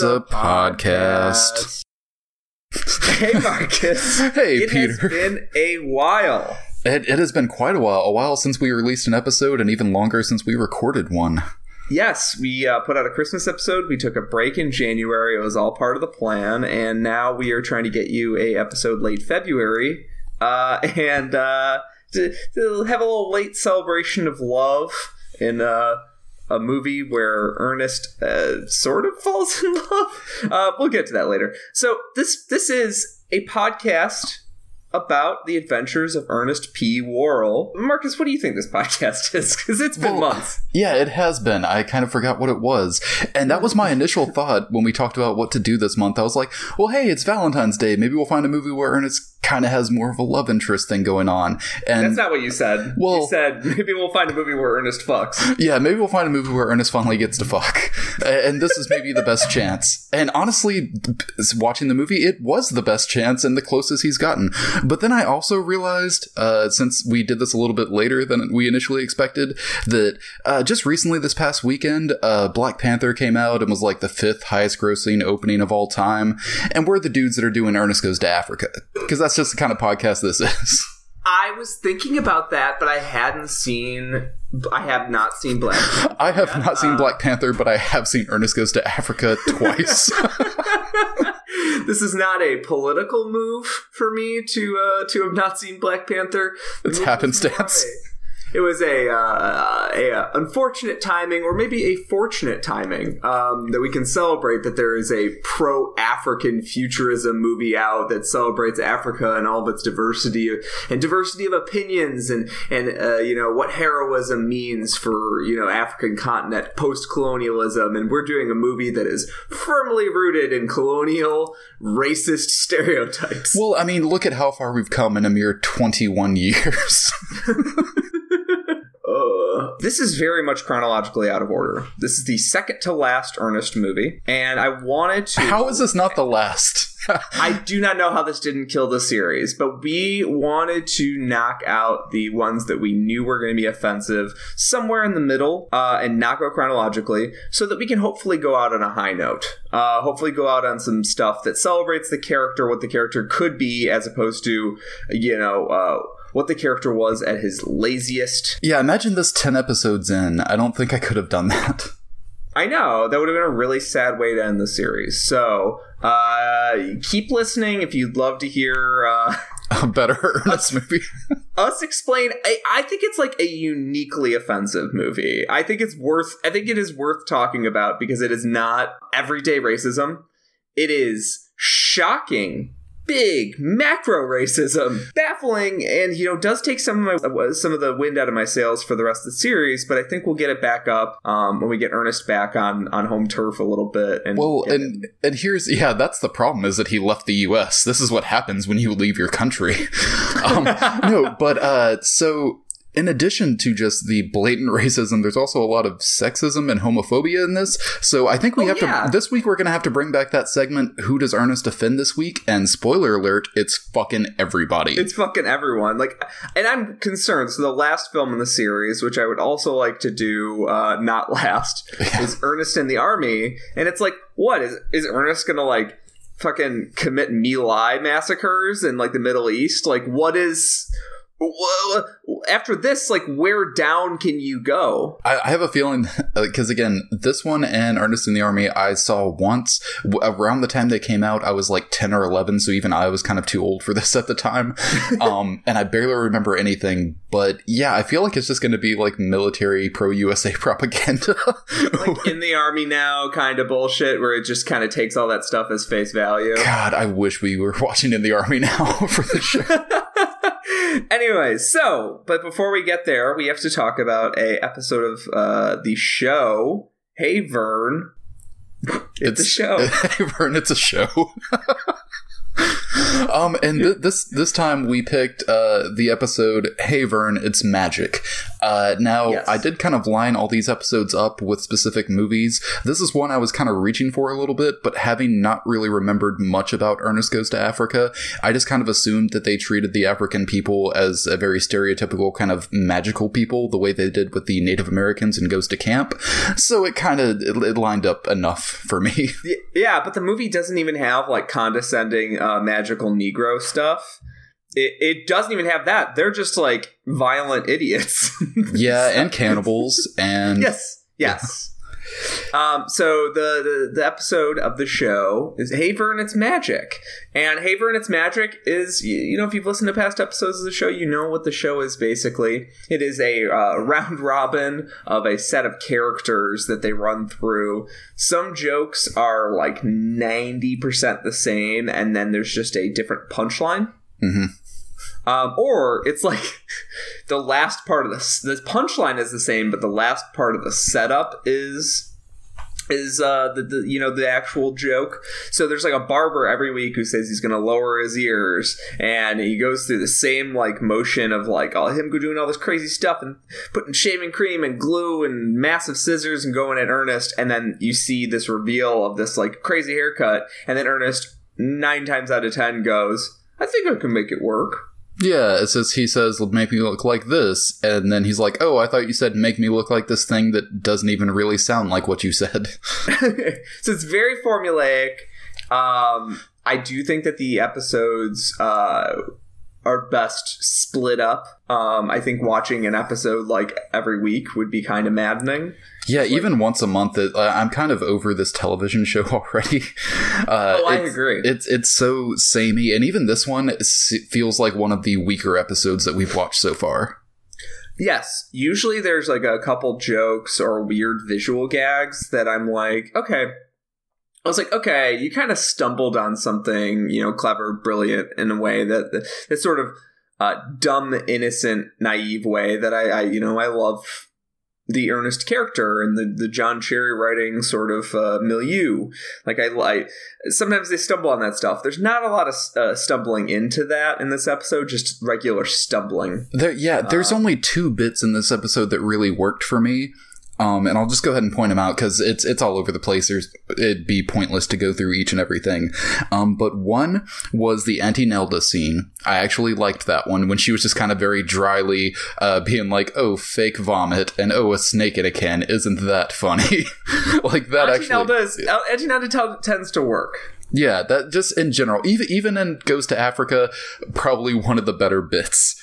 It's a podcast. hey, Marcus. Hey, Peter. It's been a while. It, it has been quite a while. A while since we released an episode, and even longer since we recorded one. Yes, we uh, put out a Christmas episode. We took a break in January. It was all part of the plan, and now we are trying to get you a episode late February, uh, and uh, to, to have a little late celebration of love in uh, a movie where Ernest uh, sort of falls in love. Uh, we'll get to that later. So this this is a podcast about the adventures of Ernest P. Worrell. Marcus, what do you think this podcast is? Because it's been Well, months. Yeah, it has been. I kind of forgot what it was. And that was my initial thought when we talked about what to do this month. I was like, well, hey, it's Valentine's Day. Maybe we'll find a movie where Ernest kind of has more of a love interest thing going on. And That's not what you said. Well- you said maybe we'll find a movie where Ernest fucks. Yeah, maybe we'll find a movie where Ernest finally gets to fuck. And this is maybe the best chance. And honestly, watching the movie, it was the best chance and the closest he's gotten. But then I also realized, uh, since we did this a little bit later than we initially expected, that uh, just recently this past weekend, uh, Black Panther came out and was like the fifth highest grossing opening of all time. And we're the dudes that are doing Ernest Goes to Africa. Because that's just the kind of podcast this is. I was thinking about that, but I hadn't seen. I have not seen Black. I have not seen Black Panther, but I have seen Ernest Goes to Africa twice. this is not a political move for me to uh, to have not seen Black Panther. It's happenstance. A- It was a, uh, a uh, unfortunate timing, or maybe a fortunate timing, um, that we can celebrate that there is a pro-African futurism movie out that celebrates Africa and all of its diversity and diversity of opinions and and uh, you know what heroism means for you know African continent post-colonialism, and we're doing a movie that is firmly rooted in colonial racist stereotypes. Well, I mean, look at how far we've come in a mere 21 years. Uh, this is very much chronologically out of order. This is the second to last Ernest movie, and I wanted to. how is this not the last? I do not know how this didn't kill the series, but we wanted to knock out the ones that we knew were going to be offensive somewhere in the middle uh, and not go chronologically so that we can hopefully go out on a high note. Uh, hopefully, go out on some stuff that celebrates the character, what the character could be, as opposed to, you know, uh, what the character was at his laziest. yeah, imagine this 10 episodes in. I don't think I could have done that. I know that would have been a really sad way to end the series. So uh, keep listening if you'd love to hear uh, A better Ernest movie. us explain. I, I think it's like a uniquely offensive movie. I think it's worth. I think it is worth talking about because it is not everyday racism. It is shocking. Big macro racism, baffling, and you know does take some of my some of the wind out of my sails for the rest of the series. But I think we'll get it back up um, when we get Ernest back on on home turf a little bit. And Well, and- and and here's yeah, that's the problem is that he left the U.S. This is what happens when you leave your country. um, no, but uh, so in addition to just the blatant racism, there's also a lot of sexism and homophobia in this. So I think we Oh, have yeah. to this week we're gonna have to bring back that segment. Who does Ernest offend this week? And spoiler alert, it's fucking everybody. It's fucking everyone. Like, and I'm concerned. So the last film in the series, which I would also like to do, uh, not last, is Ernest in the Army. And it's like, what is is Ernest gonna like fucking commit My massacres in like the Middle East? Like, what is? After this, like, where down can you go? I, I have a feeling because again, this one and Ernest in the Army I saw once around the time they came out. I was like ten or eleven, so even I was kind of too old for this at the time, um, and I barely remember anything. But yeah, I feel like it's just going to be like military pro USA propaganda. Like in the army now, kind of bullshit, where it just kind of takes all that stuff as face value. God, I wish we were watching in the Army now for the show. Anyway, so but before we get there, we have to talk about a episode of uh, the show. Hey Vern, it's, a show. Hey, Vern, it's a show. um, and th- this this time we picked uh, the episode "Hey Vern, It's Magic." Uh, now, Yes. I did kind of line all these episodes up with specific movies. This is one I was kind of reaching for a little bit, but having not really remembered much about Ernest Goes to Africa, I just kind of assumed that they treated the African people as a very stereotypical kind of magical people, the way they did with the Native Americans in Goes to Camp. So it kind of it, it lined up enough for me. Yeah, but the movie doesn't even have like condescending uh, magical Negro stuff. It, it doesn't even have that. They're just like violent idiots. yeah, and cannibals and yes, yes. Um, so the, the the episode of the show is Hey Vern its magic, and Hey Vern its magic is you, you know if you've listened to past episodes of the show, you know what the show is basically. It is a uh, round robin of a set of characters that they run through. Some jokes are like ninety percent the same, and then there's just a different punchline. Mhm. Um, or it's like the last part of this. the punchline is the same, but the last part of the setup is is uh the, the you know the actual joke. So there's like a barber every week who says he's going to lower his ears, and he goes through the same like motion of like all him doing all this crazy stuff and putting shaving cream and glue and massive scissors and going at Ernest, and then you see this reveal of this like crazy haircut, and then Ernest nine times out of ten goes, "I think I can make it work." Yeah, it says he says make me look like this, and then he's like, "Oh, I thought you said make me look like this thing that doesn't even really sound like what you said." so it's very formulaic. Um, I do think that the episodes uh, are best split up. Um, I think watching an episode like every week would be kind of maddening. yeah, even once a month, it, uh, I'm kind of over this television show already. Uh, Oh, I it's- agree. It's it's so samey, and even this one feels like one of the weaker episodes that we've watched so far. Yes, usually there's like a couple jokes or weird visual gags that I'm like, okay. I was like, okay, you kind of stumbled on something, you know, clever, brilliant in a way that that, that sort of uh, dumb, innocent, naive way that I, I, you know, I love the Ernest character and the, the John Cherry writing sort of uh, milieu. Like I like sometimes they stumble on that stuff. There's not a lot of uh, stumbling into that in this episode, just regular stumbling. There, yeah, there's Uh, only two bits in this episode that really worked for me. Um, and I'll just go ahead and point them out because it's it's all over the place. There's it'd be pointless to go through each and everything. Um, but one was the Auntie Nelda scene. I actually liked that one when she was just kind of very dryly uh, being like, "Oh, fake vomit," and "Oh, a snake in a can." Isn't that funny? like that actually. Nelda is, Auntie Nelda tends to work. Yeah, that just in general, even even in Goes to Africa, probably one of the better bits.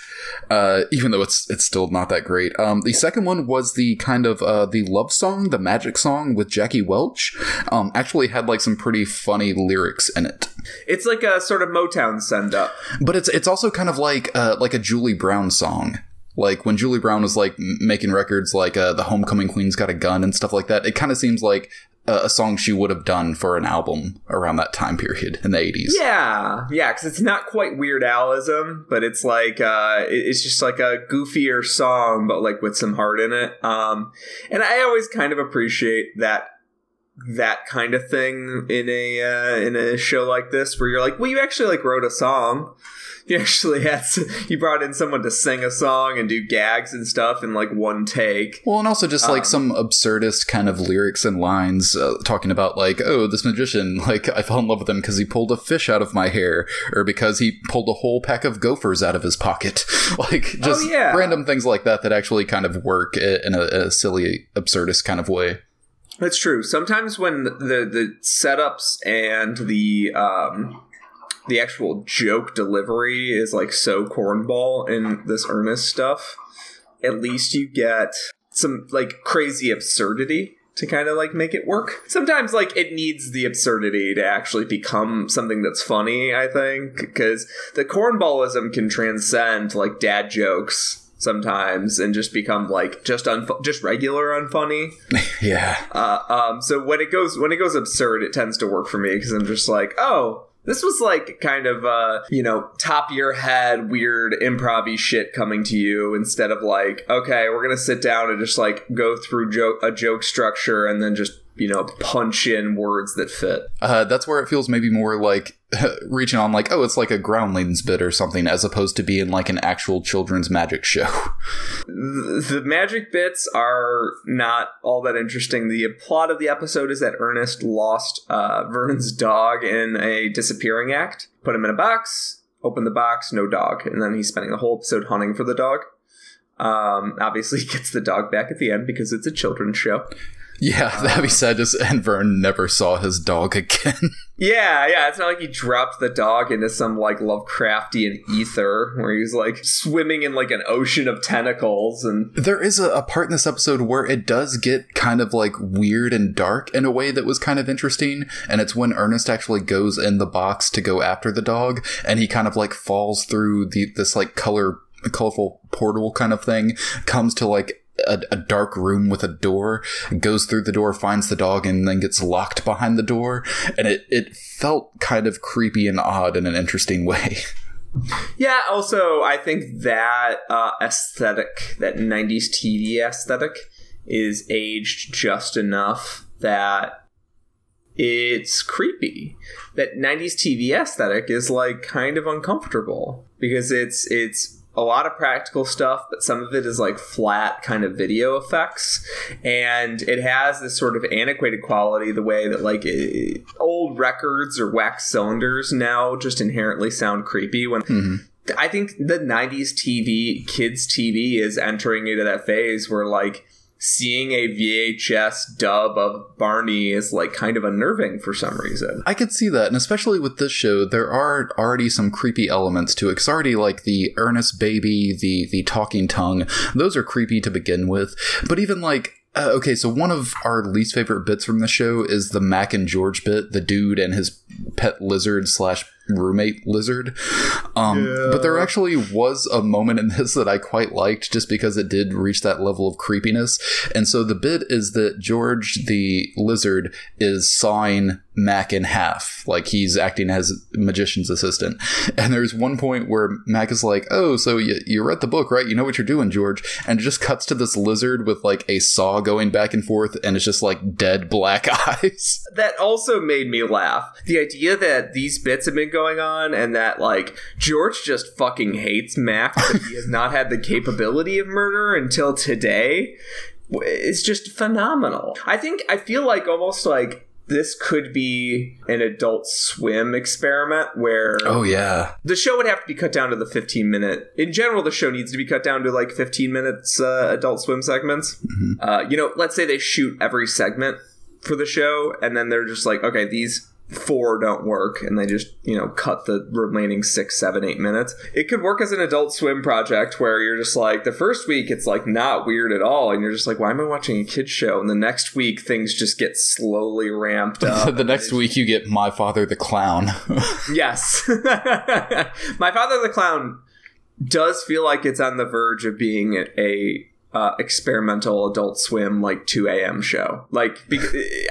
Uh, even though it's it's still not that great. Um, the second one was the kind of uh, the love song, the magic song with Jackie Welch. Um, actually had like some pretty funny lyrics in it. It's like a sort of Motown send up. But it's it's also kind of like uh, like a Julie Brown song. Like when Julie Brown was like making records like uh, the Homecoming Queen's Got a Gun and stuff like that. It kind of seems like a, song she would have done for an album around that time period in the eighties. Yeah, yeah, because it's not quite Weird Alism, but it's like uh, it's just like a goofier song, but like with some heart in it. Um, and I always kind of appreciate that that kind of thing in a uh, in a show like this, where you're like, well, you actually like wrote a song. You actually had you brought in someone to sing a song and do gags and stuff in like one take. Well, and also just like Um, some absurdist kind of lyrics and lines uh, talking about like, oh, this magician, like I fell in love with him because he pulled a fish out of my hair, or because he pulled a whole pack of gophers out of his pocket, like just Oh, yeah. random things like that that actually kind of work in a, a silly absurdist kind of way. That's true. Sometimes when the the setups and the um the actual joke delivery is like so cornball in this Ernest stuff, at least you get some like crazy absurdity to kind of like make it work. Sometimes like it needs the absurdity to actually become something that's funny, I think, because the cornballism can transcend like dad jokes sometimes and just become like just unfu- just regular unfunny. Yeah, Uh, um, so when it goes when it goes absurd, it tends to work for me because I'm just like, oh, this was like kind of uh, you know top of your head weird improv shit coming to you instead of like, okay, we're gonna sit down and just like go through joke a joke structure and then just you know, punch in words that fit. Uh, that's where it feels maybe more like reaching on like, oh, it's like a Groundlings bit or something, as opposed to being like an actual children's magic show. The, magic bits are not all that interesting. The plot of the episode is that Ernest lost uh, Vernon's dog in a disappearing act, put him in a box, opened the box, no dog, and then he's spending the whole episode hunting for the dog. Um, obviously, he gets the dog back at the end because it's a children's show. Yeah, um, that'd be sad. Just and Vern never saw his dog again. Yeah, yeah. It's not like he dropped the dog into some like Lovecraftian ether where he's like swimming in like an ocean of tentacles and there is a, a part in this episode where it does get kind of like weird and dark in a way that was kind of interesting. And it's when Ernest actually goes in the box to go after the dog, and he kind of like falls through the this like color colorful portal kind of thing, comes to like a, a, dark room with a door, goes through the door, finds the dog, and then gets locked behind the door. And it, it felt kind of creepy and odd in an interesting way. Yeah, also, I think that uh, aesthetic, that 90s TV aesthetic, is aged just enough that it's creepy. That 90s TV aesthetic is like kind of uncomfortable because it's it's a lot of practical stuff, but some of it is like flat kind of video effects. And it has this sort of antiquated quality, the way that like it, old records or wax cylinders now just inherently sound creepy when. Mm-hmm. I think the 90s TV, kids' TV is entering into that phase where like seeing a VHS dub of Barney is like kind of unnerving for some reason. I could see that, and especially with this show, there are already some creepy elements to it. It's already like the Ernest baby, the the talking tongue; those are creepy to begin with. But even like uh, okay, so one of our least favorite bits from the show is the Mac and George bit, the dude and his pet lizard slash roommate lizard. Um, yeah. But there actually was a moment in this that I quite liked just because it did reach that level of creepiness. And so the bit is that George the lizard is sawing Mac in half, like he's acting as magician's assistant. And there's one point where Mac is like, "Oh, so you, you read the book, right? You know what you're doing, George." And it just cuts to this lizard with like a saw going back and forth, and it's just like dead black eyes. That also made me laugh. The idea that these bits have been going on, and that like George just fucking hates Mac, but he has not had the capability of murder until today. It's just phenomenal. I think I feel like almost like this could be an adult swim experiment where oh yeah the show would have to be cut down to the 15 minute in general the show needs to be cut down to like 15 minutes uh, adult swim segments mm-hmm. uh, you know let's say they shoot every segment for the show and then they're just like okay these four don't work and they just you know cut the remaining six seven eight minutes. It could work as an adult swim project where you're just like the first week it's like not weird at all and you're just like why am i watching a kids show? And the next week things just get slowly ramped up. the next week you get my father the clown. Yes. My father the clown does feel like it's on the verge of being a uh, experimental Adult Swim like 2 a.m. show. Like,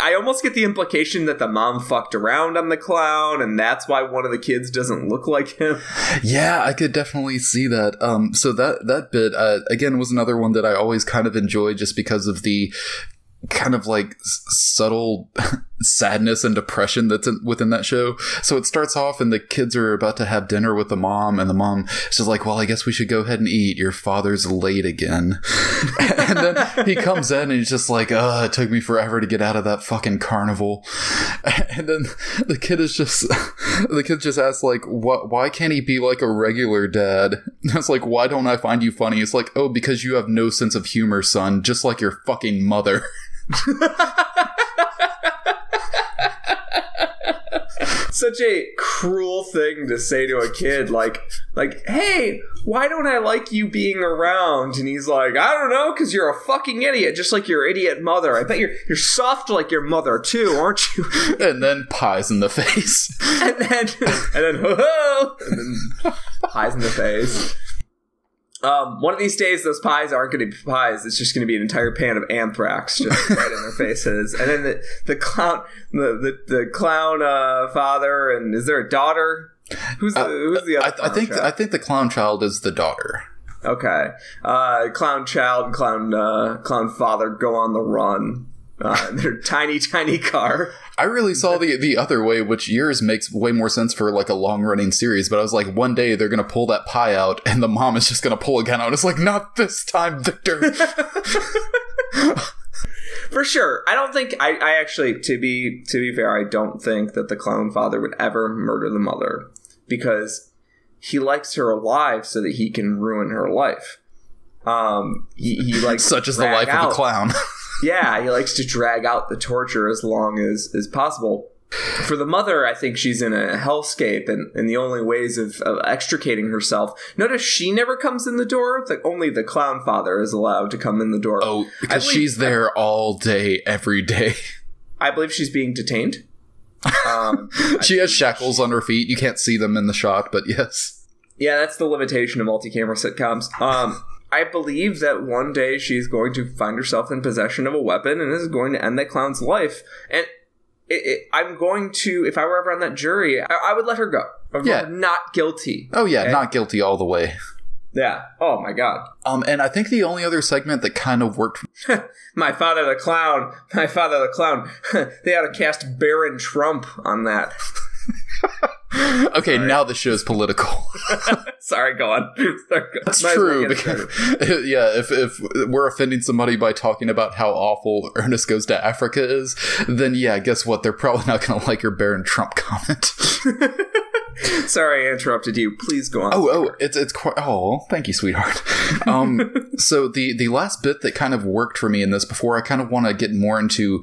I almost get the implication that the mom fucked around on the clown, and that's why one of the kids doesn't look like him. Yeah, I could definitely see that. Um, so that that bit uh, again was another one that I always kind of enjoy just because of the kind of like subtle sadness and depression that's in, within that show. So it starts off and the kids are about to have dinner with the mom and the mom is like, well, I guess we should go ahead and eat. Your father's late again. and then he comes in and he's just like, oh, it took me forever to get out of that fucking carnival. And then the kid is just, the kid just asks like, what, why can't he be like a regular dad? It's like, why don't I find you funny? It's like, oh, because you have no sense of humor, son, just like your fucking mother. Such a cruel thing to say to a kid, like, like, hey, why don't I like you being around? And he's like, I don't know, because you're a fucking idiot, just like your idiot mother. I bet you're you're soft like your mother too, aren't you? and then pies in the face. and then and then ho and then pies in the face. Um, one of these days, those pies aren't going to be pies. It's just going to be an entire pan of anthrax just right in their faces. And then the, the clown, the the, the clown uh, father, and is there a daughter? Who's the, uh, who's the other? I, I think? I think the clown child is the daughter. Okay, uh, clown child clown uh, clown father go on the run uh, their tiny, tiny car. I really saw the the other way, which yours makes way more sense for like a long running series. But I was like, one day they're gonna pull that pie out, and the mom is just gonna pull a gun out. It's like, not this time, Victor. For sure. I don't think I, I actually to be to be fair, I don't think that the clown father would ever murder the mother because he likes her alive so that he can ruin her life. Um he, he likes Such is the life of out- a clown. Yeah, he likes to drag out the torture as long as as possible. For the mother, I think she's in a hellscape, and, and the only ways of, of extricating herself. Notice she never comes in the door. Like only the clown father is allowed to come in the door. oh, because she's there all day, every day. I believe she's being detained. Um, she has shackles on her feet. You can't see them in the shot, but yes. yeah, that's the limitation of multi-camera sitcoms. Um, I believe that one day she's going to find herself in possession of a weapon, and this is going to end that clown's life. And it, it, I'm going to, if I were ever on that jury, I, I would let her go. I would Yeah. her not guilty. Oh yeah, Okay. not guilty all the way. Yeah. Oh my god. Um, and I think the only other segment that kind of worked My father the clown. My father the clown. they ought to cast Barron Trump on that. Okay, now the show's political. Sorry, go on. Sorry, go. That's Might true. get it started. because- yeah, if, if we're offending somebody by talking about how awful Ernest Goes to Africa is, then yeah, guess what? They're probably not going to like your Barron Trump comment. Sorry, I interrupted you. Please go on. oh, oh, it's it's quite. Oh, thank you, sweetheart. Um, so the the last bit that kind of worked for me in this before I kind of want to get more into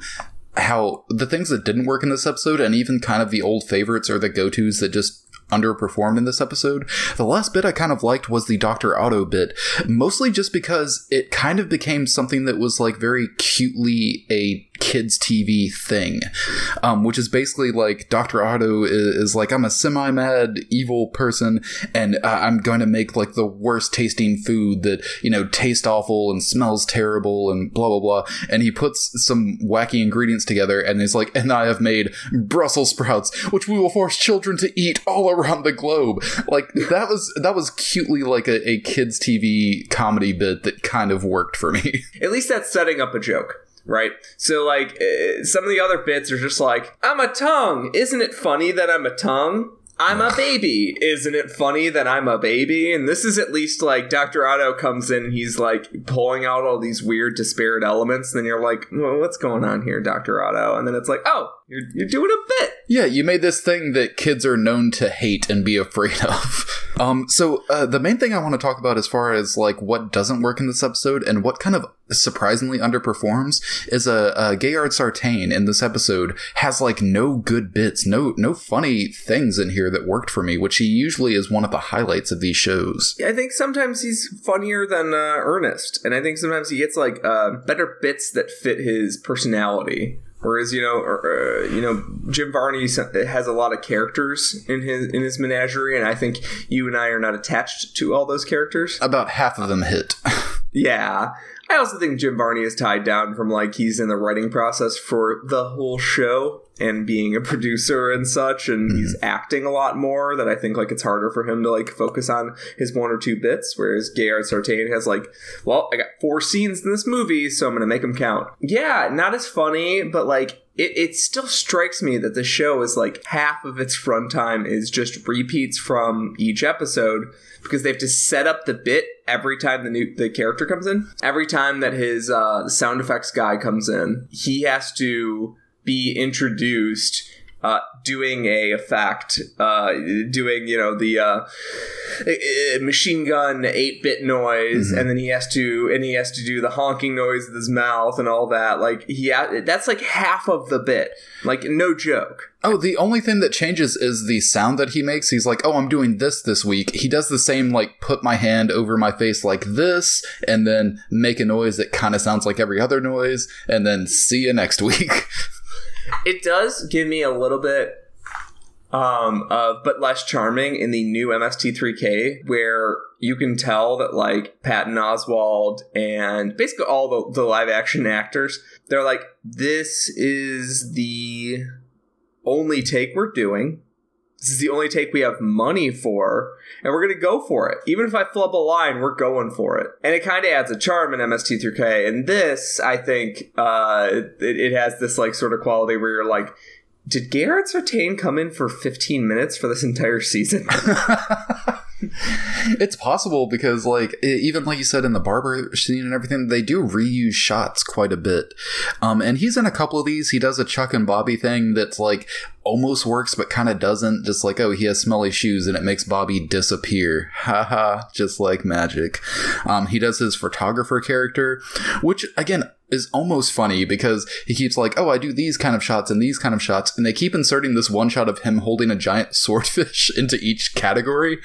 how the things that didn't work in this episode and even kind of the old favorites or the go-tos that just underperformed in this episode. The last bit I kind of liked was the Dr. Otto bit, mostly just because it kind of became something that was like very cutely a kids TV thing, um, which is basically like Dr. Otto is, is like, I'm a semi mad evil person and uh, I'm going to make like the worst tasting food that, you know, tastes awful and smells terrible and blah, blah, blah. And he puts some wacky ingredients together and he's like, and I have made Brussels sprouts, which we will force children to eat all around the globe. Like that was, that was cutely like a, a kids TV comedy bit that kind of worked for me. At least that's setting up a joke, right? So, like, uh, some of the other bits are just like, I'm a tongue. Isn't it funny that I'm a tongue? I'm a baby. Isn't it funny that I'm a baby? And this is at least like Dr. Otto comes in and he's like pulling out all these weird disparate elements. And then you're like, well, what's going on here, Dr. Otto? And then it's like, oh, you're, you're doing a bit. Yeah, you made this thing that kids are known to hate and be afraid of. Um, so uh, the main thing I want to talk about as far as like what doesn't work in this episode and what kind of surprisingly underperforms is a uh, uh, Gailard Sartain in this episode has like no good bits, no no funny things in here that worked for me, which he usually is one of the highlights of these shows. I think sometimes he's funnier than uh, Ernest, and I think sometimes he gets like uh, better bits that fit his personality. Whereas you know, or, uh, you know, Jim Varney has a lot of characters in his in his menagerie, and I think you and I are not attached to all those characters. About half of them hit. Yeah. I also think Jim Varney is tied down from like he's in the writing process for the whole show and being a producer and such and mm-hmm. he's acting a lot more that I think like it's harder for him to like focus on his one or two bits whereas Gailard Sartain has like well I got four scenes in this movie so I'm going to make them count. Yeah, not as funny but like it, it still strikes me that the show is like half of its runtime is just repeats from each episode because they have to set up the bit every time the new the character comes in. Every time that his uh, sound effects guy comes in, he has to be introduced uh, doing a effect, uh, doing you know the uh, machine gun eight bit noise, and then he has to and he has to do the honking noise with his mouth and all that. Like he ha- that's like half of the bit. Like no joke. Oh, the only thing that changes is the sound that he makes. He's like, "Oh, I'm doing this this week." He does the same, like, put my hand over my face like this, and then make a noise that kind of sounds like every other noise, and then see you next week. It does give me a little bit um of but less charming in the new MST3K where you can tell that like Patton Oswalt and basically all the, the live action actors they're like this is the only take we're doing This is the only take we have money for, and we're gonna go for it. Even if I flub a line, we're going for it. And it kind of adds a charm in MST3K. And this, I think, uh, it, it has this like sort of quality where you're like, did Gailard Sartain come in for 15 minutes for this entire season? it's possible because like even like you said in the barber scene and everything they do reuse shots quite a bit. Um and he's in a couple of these. He does a chuck and bobby thing that's like almost works but kind of doesn't. Just like oh he has smelly shoes and it makes bobby disappear. Haha just like magic. Um he does his photographer character which again is almost funny because he keeps like, oh, I do these kind of shots and these kind of shots, and they keep inserting this one shot of him holding a giant swordfish into each category,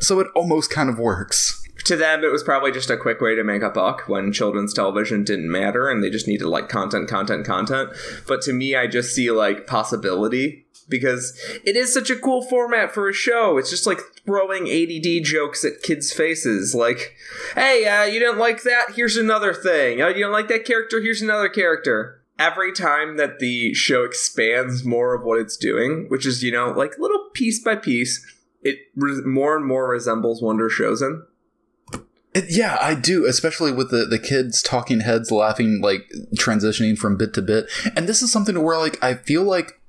so it almost kind of works. to them, it was probably just a quick way to make a buck when children's television didn't matter and they just needed like content, content, content. But to me, I just see like possibility because it is such a cool format for a show. It's just like throwing ADD jokes at kids' faces. Like, hey, uh, you didn't like that? Here's another thing. Uh, you don't like that character? Here's another character. Every time that the show expands more of what it's doing, which is, you know, like little piece by piece, it re- more and more resembles Wonder Showzen. It- yeah, I do, especially with the, the kids talking heads laughing, like transitioning from bit to bit. And this is something where, like, I feel like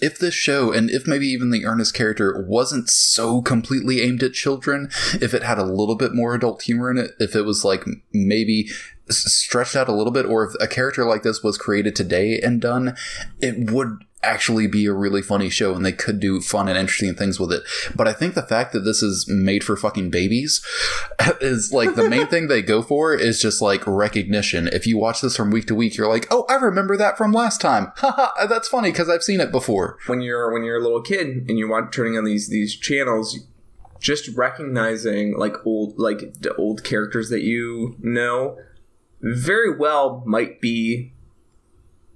if this show and if maybe even the Ernest character wasn't so completely aimed at children, if it had a little bit more adult humor in it, if it was like maybe stretched out a little bit, or if a character like this was created today and done, it would actually be a really funny show and they could do fun and interesting things with it. But I think the fact that this is made for fucking babies is like the main thing they go for is just like recognition. If you watch this from week to week, you're like, oh, I remember that from last time. Haha, that's funny because I've seen it before. when you're when you're a little kid and you want turning on these these channels just recognizing like old like the old characters that you know very well might be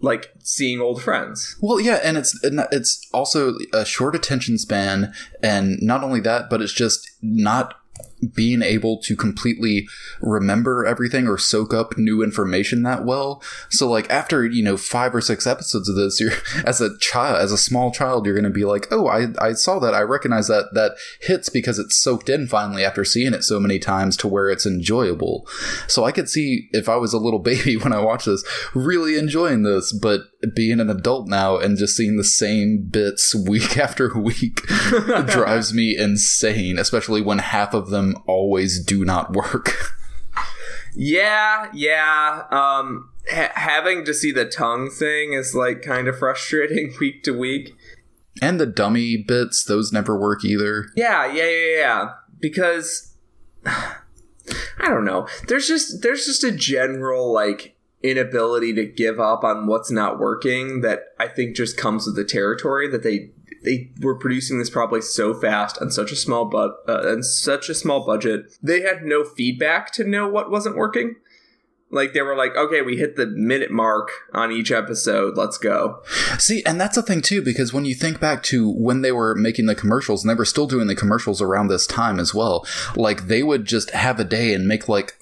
like seeing old friends. Well, yeah, and it's it's also a short attention span, and not only that, but it's just not being able to completely remember everything or soak up new information that well. So like after, you know, 5 or 6 episodes of this, you're as a child, as a small child, you're going to be like, "Oh, I I saw that. I recognize that that hits because it's soaked in finally after seeing it so many times to where it's enjoyable." So I could see if I was a little baby when I watched this really enjoying this, but being an adult now and just seeing the same bits week after week drives me insane, especially when half of them always do not work. yeah yeah um ha- having to see the tongue thing is like kind of frustrating week to week and the dummy bits, those never work either. Yeah, yeah, yeah, yeah. Because I don't know. There's just there's just a general like inability to give up on what's not working that I think just comes with the territory that they they were producing this probably so fast on such a small but uh, and such a small budget. They had no feedback to know what wasn't working. Like they were like, okay, we hit the minute mark on each episode. Let's go. See, and that's the thing too, because when you think back to when they were making the commercials, and they were still doing the commercials around this time as well, like they would just have a day and make like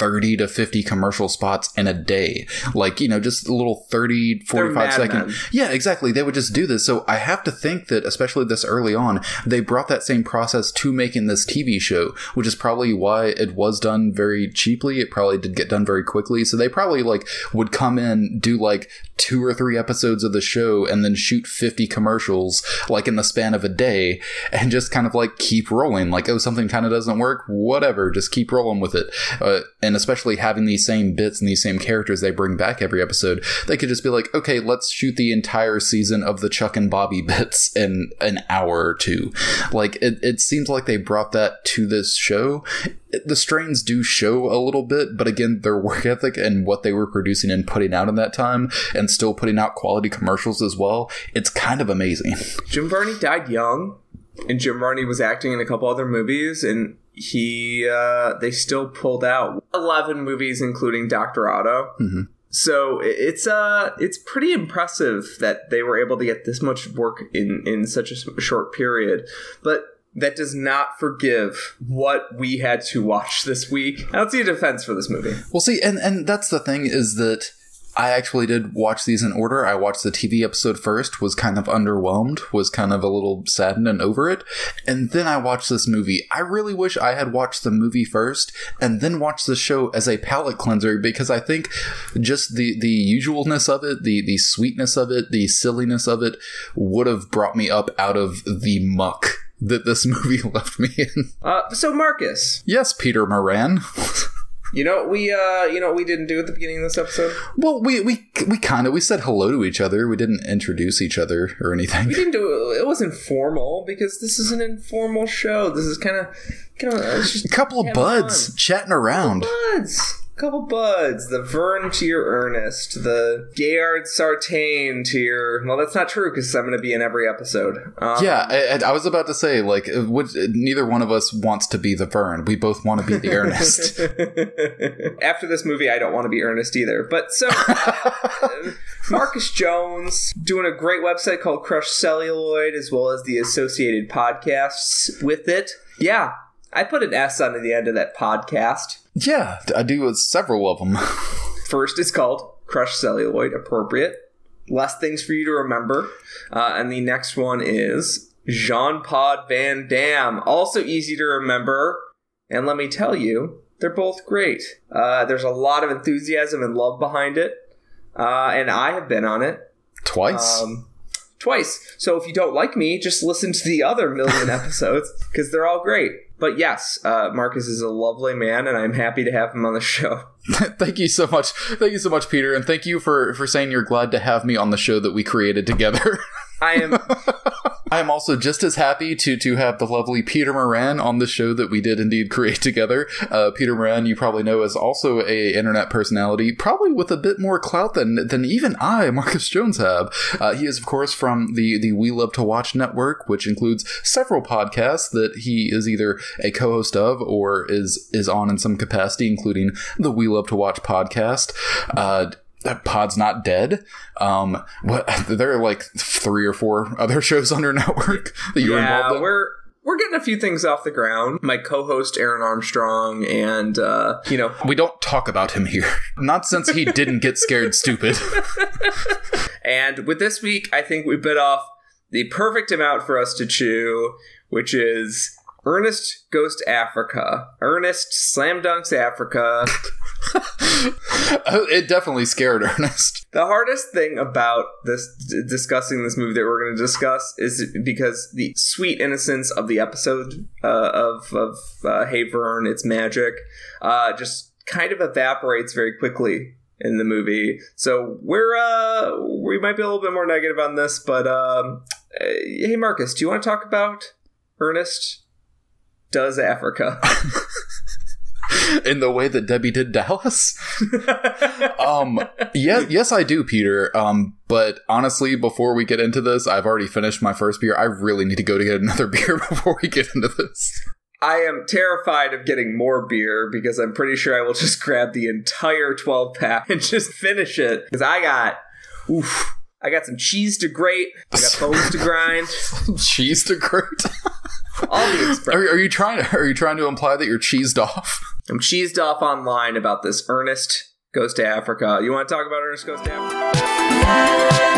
30 to 50 commercial spots in a day. Like, you know, just a little 30, 45 Mad second. Men. Yeah, exactly. They would just do this. So I have to think that, especially this early on, they brought that same process to making this TV show, which is probably why it was done very cheaply. It probably did get done very quickly. So they probably like would come in, do like two or three episodes of the show and then shoot 50 commercials like in the span of a day and just kind of like keep rolling. Like, oh, something kind of doesn't work. Whatever. Just keep rolling with it. Uh, and especially having these same bits and these same characters they bring back every episode, they could just be like, okay, let's shoot the entire season of the Chuck and Bobby bits in an hour or two. Like, it, it seems like they brought that to this show. The strains do show a little bit, but again, their work ethic and what they were producing and putting out in that time, and still putting out quality commercials as well, it's kind of amazing. Jim Varney died young, and Jim Varney was acting in a couple other movies, and he uh, they still pulled out eleven movies, including Doctor Otto. Mhm. So it's uh it's pretty impressive that they were able to get this much work in in such a short period, but. That does not forgive what we had to watch this week. I don't see a defense for this movie. Well, see, and and that's the thing is that I actually did watch these in order. I watched the TV episode first, was kind of underwhelmed, was kind of a little saddened and over it. And then I watched this movie. I really wish I had watched the movie first and then watched the show as a palate cleanser because I think just the, the usualness of it, the, the sweetness of it, the silliness of it would have brought me up out of the muck that this movie left me in. Uh, so Marcus, Yes, Peter Moran. you know what we uh, you know what we didn't do at the beginning of this episode? Well, we we we kind of we said hello to each other. We didn't introduce each other or anything. We didn't do it. It was informal because this is an informal show. This is kind of kind of it's just A couple of buds fun. chatting around. buds. Couple buds. The Vern to your Ernest. The Gailard Sartain to your. Well, that's not true because I'm going to be in every episode. Um, Yeah, I, I was about to say like, which, neither one of us wants to be the Vern. We both want to be the Ernest. After this movie, I don't want to be Ernest either. But so, uh, Marcus Jones doing a great website called Crush Celluloid, as well as the associated podcasts with it. Yeah, I put an S on the end of that podcast. Yeah, I do with several of them. First is called Crush Celluloid, appropriate. Less things for you to remember. Uh, and the next one is Jean Pod Van Damme, also easy to remember. And let me tell you, they're both great. Uh, there's a lot of enthusiasm and love behind it. Uh, and I have been on it Twice. um, twice. So if you don't like me, just listen to the other million episodes because they're all great. But yes, uh, Marcus is a lovely man, and I'm happy to have him on the show. thank you so much. Thank you so much, Peter, and thank you for for saying you're glad to have me on the show that we created together. I am I am also just as happy to to have the lovely Peter Moran on the show that we did indeed create together. Uh, Peter Moran, you probably know, is also a internet personality, probably with a bit more clout than than even I, Marcus Jones, have. Uh, he is, of course, from the the We Love to Watch network, which includes several podcasts that he is either a co-host of or is is on in some capacity, including the We Love to Watch podcast. Uh, Pod's not dead. Um, what there are like three or four other shows on your network that you're yeah, involved in. we're we're getting a few things off the ground. My co-host Aaron Armstrong, and uh, you know, We don't talk about him here. Not since he didn't get scared stupid. and with this week, I think we bit off the perfect amount for us to chew, which is. Ernest goes to Africa. Ernest slam dunks Africa. it definitely scared Ernest. The hardest thing about this d- discussing this movie that we're going to discuss is because the sweet innocence of the episode uh, of of uh, Hey Vern, it's magic, uh, just kind of evaporates very quickly in the movie. So we're uh, we might be a little bit more negative on this, but um, uh, hey Marcus, do you want to talk about Ernest does Africa? In the way that Debbie did Dallas. Um, yes, yes, I do, Peter. Um, but honestly, before we get into this, I've already finished my first beer. I really need to go to get another beer before we get into this. I am terrified of getting more beer because I'm pretty sure I will just grab the entire 12 pack and just finish it. Because I got, oof, I got some cheese to grate, I got bones to grind, Cheese to grate. The express. Are, are you trying to are you trying to imply that you're cheesed off? I'm cheesed off online about this Ernest goes to Africa. You want to talk about Ernest goes to Africa?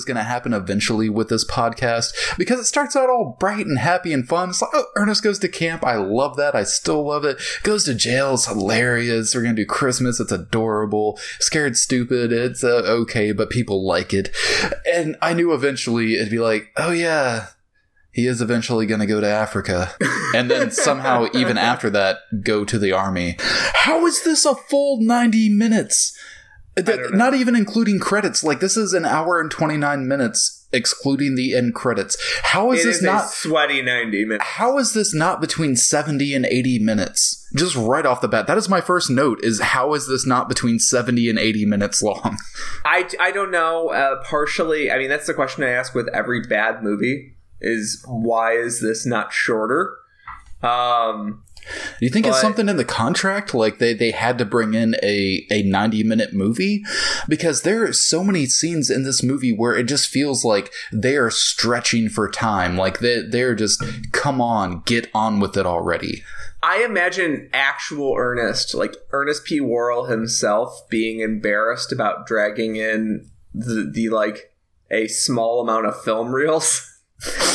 Was going to happen eventually with this podcast because it starts out all bright and happy and fun. It's like, oh, Ernest goes to camp. I love that. I still love it. Goes to jail. It's hilarious. We're going to do Christmas. It's adorable. Scared stupid. It's uh, okay, but people like it. And I knew eventually it'd be like, oh, yeah. He is eventually going to go to Africa. And then somehow, even after that, go to the army. How is this a full 90 minutes? Not even including credits. Like this is an hour and twenty nine minutes, excluding the end credits. How is It this is not? sweaty 90 minutes. How is this not between seventy and eighty minutes? Just right off the bat, that is my first note. Is how is this not between seventy and eighty minutes long? I, I don't know. Uh, partially, I mean, that's the question I ask with every bad movie: is why is this not shorter? Um, Do you think it's something in the contract? Like they, they had to bring in a, a 90 minute movie? Because there are so many scenes in this movie where it just feels like they are stretching for time. Like they, they're just, come on, get on with it already. I imagine actual Ernest, like Ernest P. Worrell himself, being embarrassed about dragging in the, the like a small amount of film reels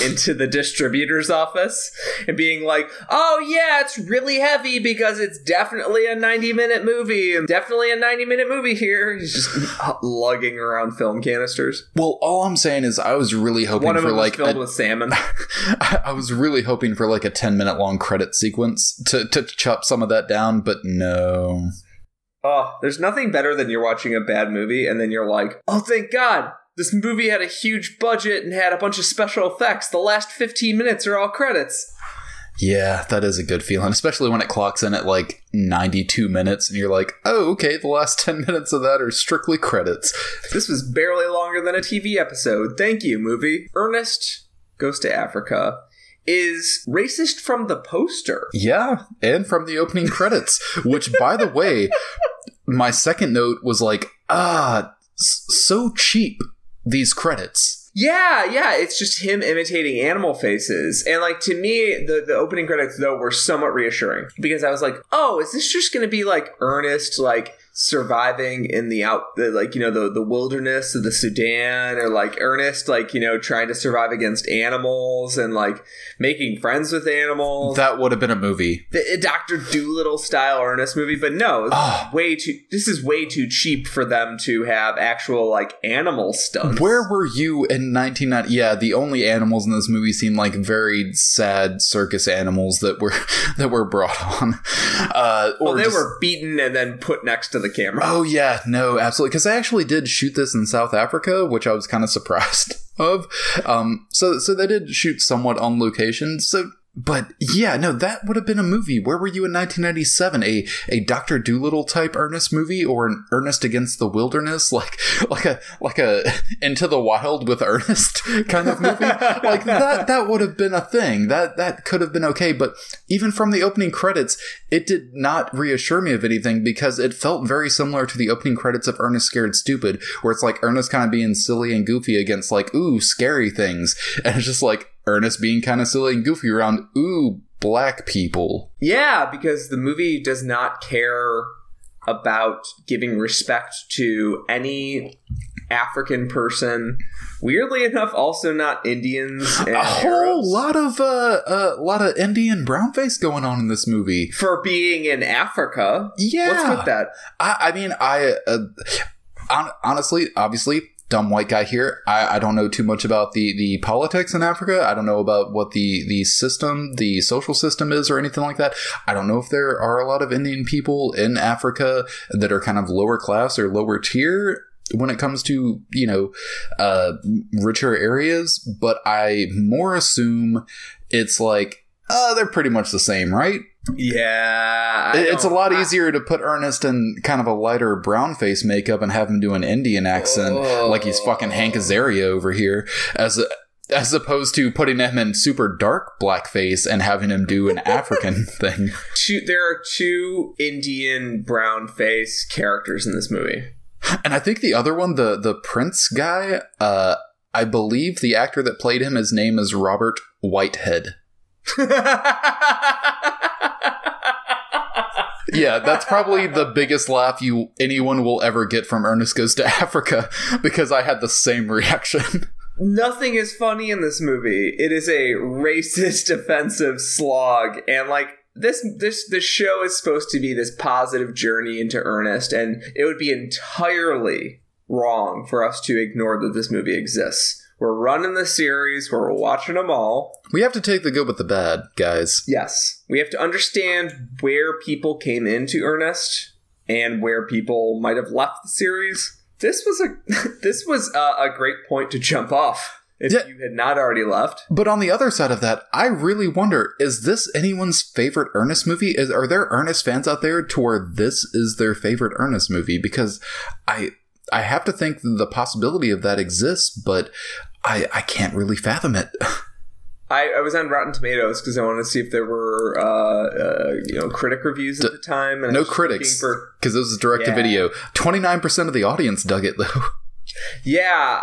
into the distributor's office and being like, "Oh yeah, it's really heavy because it's definitely a 90-minute movie and definitely a 90-minute movie here." He's just lugging around film canisters. Well, all I'm saying is I was really hoping One of for like filled a, with salmon. I was really hoping for like a 10 minute long credit sequence to, to chop some of that down, but no. Oh, there's nothing better than you're watching a bad movie and then you're like, oh, thank God. This movie had a huge budget and had a bunch of special effects. The last 15 minutes are all credits. Yeah, that is a good feeling, especially when it clocks in at like 92 minutes and you're like, oh, okay, the last 10 minutes of that are strictly credits. This was barely longer than a TV episode. Thank you, movie. Ernest Goes to Africa is racist from the poster. Yeah, and from the opening credits, which, by the way, my second note was like, ah, so cheap, these credits. Yeah, yeah, it's just him imitating animal faces. And like to me, the, the opening credits though were somewhat reassuring because I was like, oh, is this just gonna be like earnest, like surviving in the out the, like, you know, the the wilderness of the Sudan or like Ernest like, you know, trying to survive against animals and like making friends with animals. That would have been a movie. the Doctor Dolittle style Ernest movie, but no, this is way too this is way too cheap for them to have actual like animal stunts. Where were you in 1990? Yeah, the only animals in this movie seem like very sad circus animals that were that were brought on. Uh, or well, they just- were beaten and then put next to the camera. Oh yeah, no, absolutely. Because I actually did shoot this in South Africa, which I was kind of surprised of. Um, so so they did shoot somewhat on location. So. But yeah, no, that would have been a movie. Where were you in 1997? A a Doctor Dolittle type Ernest movie, or an Ernest Against the Wilderness, like like a like a Into the Wild with Ernest kind of movie. like that that would have been a thing. That that could have been okay. But even from the opening credits, it did not reassure me of anything because it felt very similar to the opening credits of Ernest Scared Stupid, where it's like Ernest kind of being silly and goofy against like ooh scary things, and it's just like Ernest being kind of silly and goofy around ooh black people. Yeah, because the movie does not care about giving respect to any African person. Weirdly enough, also not Indians and A whole Arabs. lot of uh, a lot of Indian brownface going on in this movie. for being in Africa. Yeah, What's with that? I, I mean, I uh, hon- honestly, obviously, dumb white guy here. I, I don't know too much about the the politics in Africa. I don't know about what the the system, the social system is, or anything like that. I don't know if there are a lot of Indian people in Africa that are kind of lower class or lower tier when it comes to you know uh, richer areas. But I more assume it's like. Uh, they're pretty much the same, right? Yeah, I it's a lot I- easier to put Ernest in kind of a lighter brown face makeup and have him do an Indian accent Oh. like he's fucking Hank Azaria over here, as a, as opposed to putting him in super dark blackface and having him do an African thing. two, there are two Indian brown face characters in this movie. And I think the other one, the the Prince guy, uh, I believe the actor that played him, his name is Robert Whitehead. Yeah, that's probably the biggest laugh you anyone will ever get from Ernest Goes to Africa because I had the same reaction. Nothing is funny in this movie. It is a racist, offensive slog, and like this, this, this show is supposed to be this positive journey into Ernest, and it would be entirely wrong for us to ignore that this movie exists. We're running the series, we're watching them all. We have to take the good with the bad, guys. Yes, we have to understand where people came into Ernest and where people might have left the series. This was a this was a, a great point to jump off if Yeah. you had not already left. But on the other side of that, I really wonder: is this anyone's favorite Ernest movie? Is are there Ernest fans out there to where this is their favorite Ernest movie? Because I I have to think the possibility of that exists, but I I can't really fathom it. I, I was on Rotten Tomatoes because I wanted to see if there were uh, uh, you know critic reviews at the time. And No critics, because this is direct to video. Twenty nine percent of the audience dug it though. yeah,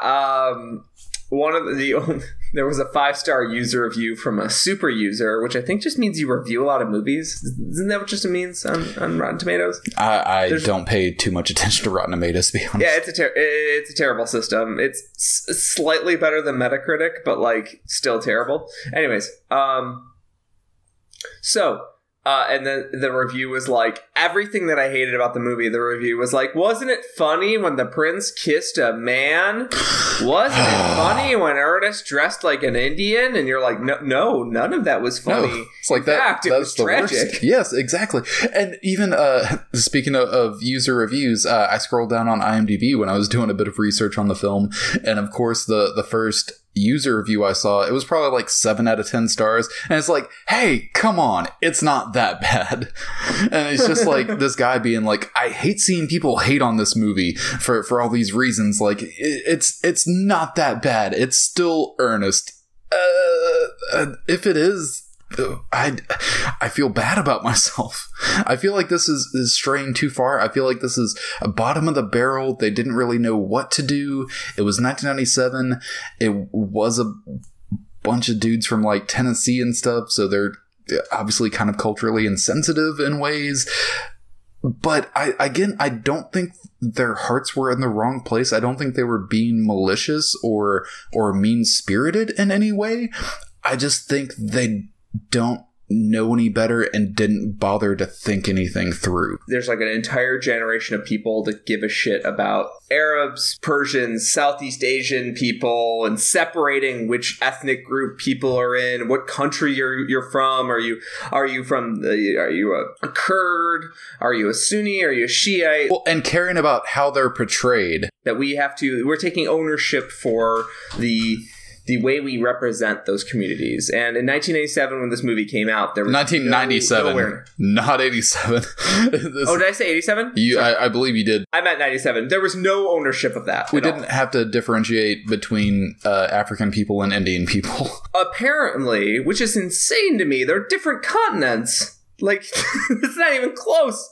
um, one of the, the there was a five star user review from a super user, which I think just means you review a lot of movies. Isn't that what just means on, on Rotten Tomatoes? I, I don't pay too much attention to Rotten Tomatoes, to be honest. Yeah, it's a ter- it's a terrible system. It's s- slightly better than Metacritic, but like still terrible. Anyways, um, so uh, and then the review was like everything that I hated about the movie. The review was like, wasn't it funny when the prince kissed a man? Wasn't it funny when Ernest dressed like an Indian? And you're like, no, no, none of that was funny. No, it's like In that. fact, it that's was the tragic. worst. Yes, exactly. And even uh, speaking of, of user reviews, uh, I scrolled down on IMDb when I was doing a bit of research on the film, and of course, the the first user review I saw, it was probably like seven out of ten stars, and it's like, hey, come on, it's not that bad. And it's just like this guy being like, I hate seeing people hate on this movie for for all these reasons. Like, it, it's it's not that bad. It's still earnest. Uh, uh, if it is, I I feel bad about myself. I feel like this is, is straying too far. I feel like this is a bottom of the barrel. They didn't really know what to do. It was 1997. It was a bunch of dudes from like Tennessee and stuff, so they're obviously kind of culturally insensitive in ways. But I again, I don't think their hearts were in the wrong place. I don't think they were being malicious or or mean spirited in any way. I just think they don't know any better and didn't bother to think anything through. there's like an entire generation of people that give a shit about Arabs, Persians, Southeast Asian people, and separating which ethnic group people are in, what country you're you're from. Are you are you from the are you a, a Kurd? Are you a Sunni? Are you a Shiite? Well, and caring about how they're portrayed. That we have to we're taking ownership for the the way we represent those communities. And in 1987, when this movie came out, there was 1997, no not 87. This- Oh, did I say 87? you, I, I believe you did. I meant 97. There was no ownership of that. We didn't have to differentiate between uh, African people and Indian people. apparently, which is insane to me, they're different continents. Like, it's not even close.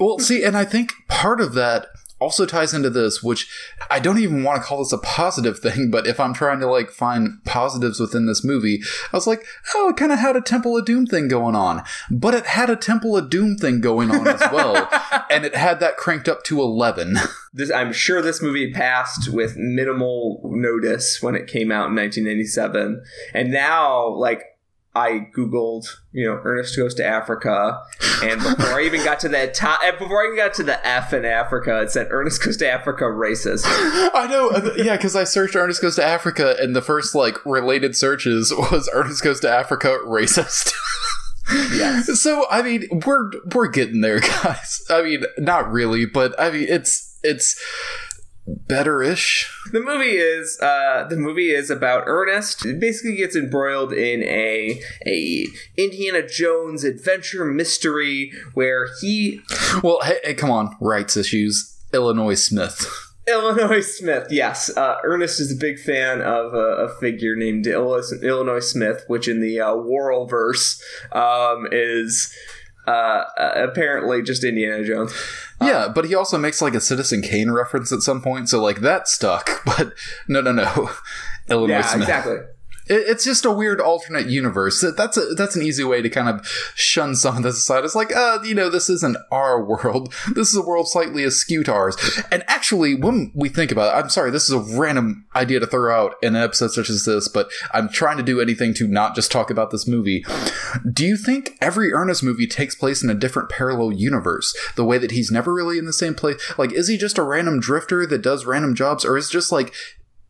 Well, see, and I think part of that also ties into this, which I don't even want to call this a positive thing, but if I'm trying to like find positives within this movie, I was like, oh, it kind of had a Temple of Doom thing going on, but it had a Temple of Doom thing going on as well, and it had that cranked up to 11. This, I'm sure this movie passed with minimal notice when it came out in 1997. And now, like, I googled, you know, Ernest Goes to Africa, and before I even got to the top, before I even got to the F in Africa, it said Ernest Goes to Africa racist. I know, uh, yeah, because I searched Ernest Goes to Africa, and the first like related searches was Ernest Goes to Africa racist. Yes. So I mean, we're we're getting there, guys. I mean, not really, but I mean, it's it's better-ish. The movie is uh, the movie is about Ernest. He basically gets embroiled in a a Indiana Jones adventure mystery where he Well, hey, hey, come on, rights issues. Illinois Smith. Illinois Smith. Yes, uh, Ernest is a big fan of a, a figure named Illinois Smith, which in the uh, Worrell verse um, is. Uh, uh, apparently, just Indiana Jones. Yeah, but he also makes like a Citizen Kane reference at some point, so like that stuck. But no, no, no. Illinois Yeah, Smith. exactly. It, it's just a weird alternate universe. That's a that's an easy way to kind of shun some of this aside. It's like, uh, you know, this isn't our world. This is a world slightly askew to ours. And actually, when we think about it, I'm sorry, this is a random idea to throw out in an episode such as this, but I'm trying to do anything to not just talk about this movie. Do you think every Ernest movie takes place in a different parallel universe? The way that he's never really in the same place? Like, is he just a random drifter that does random jobs, or is just like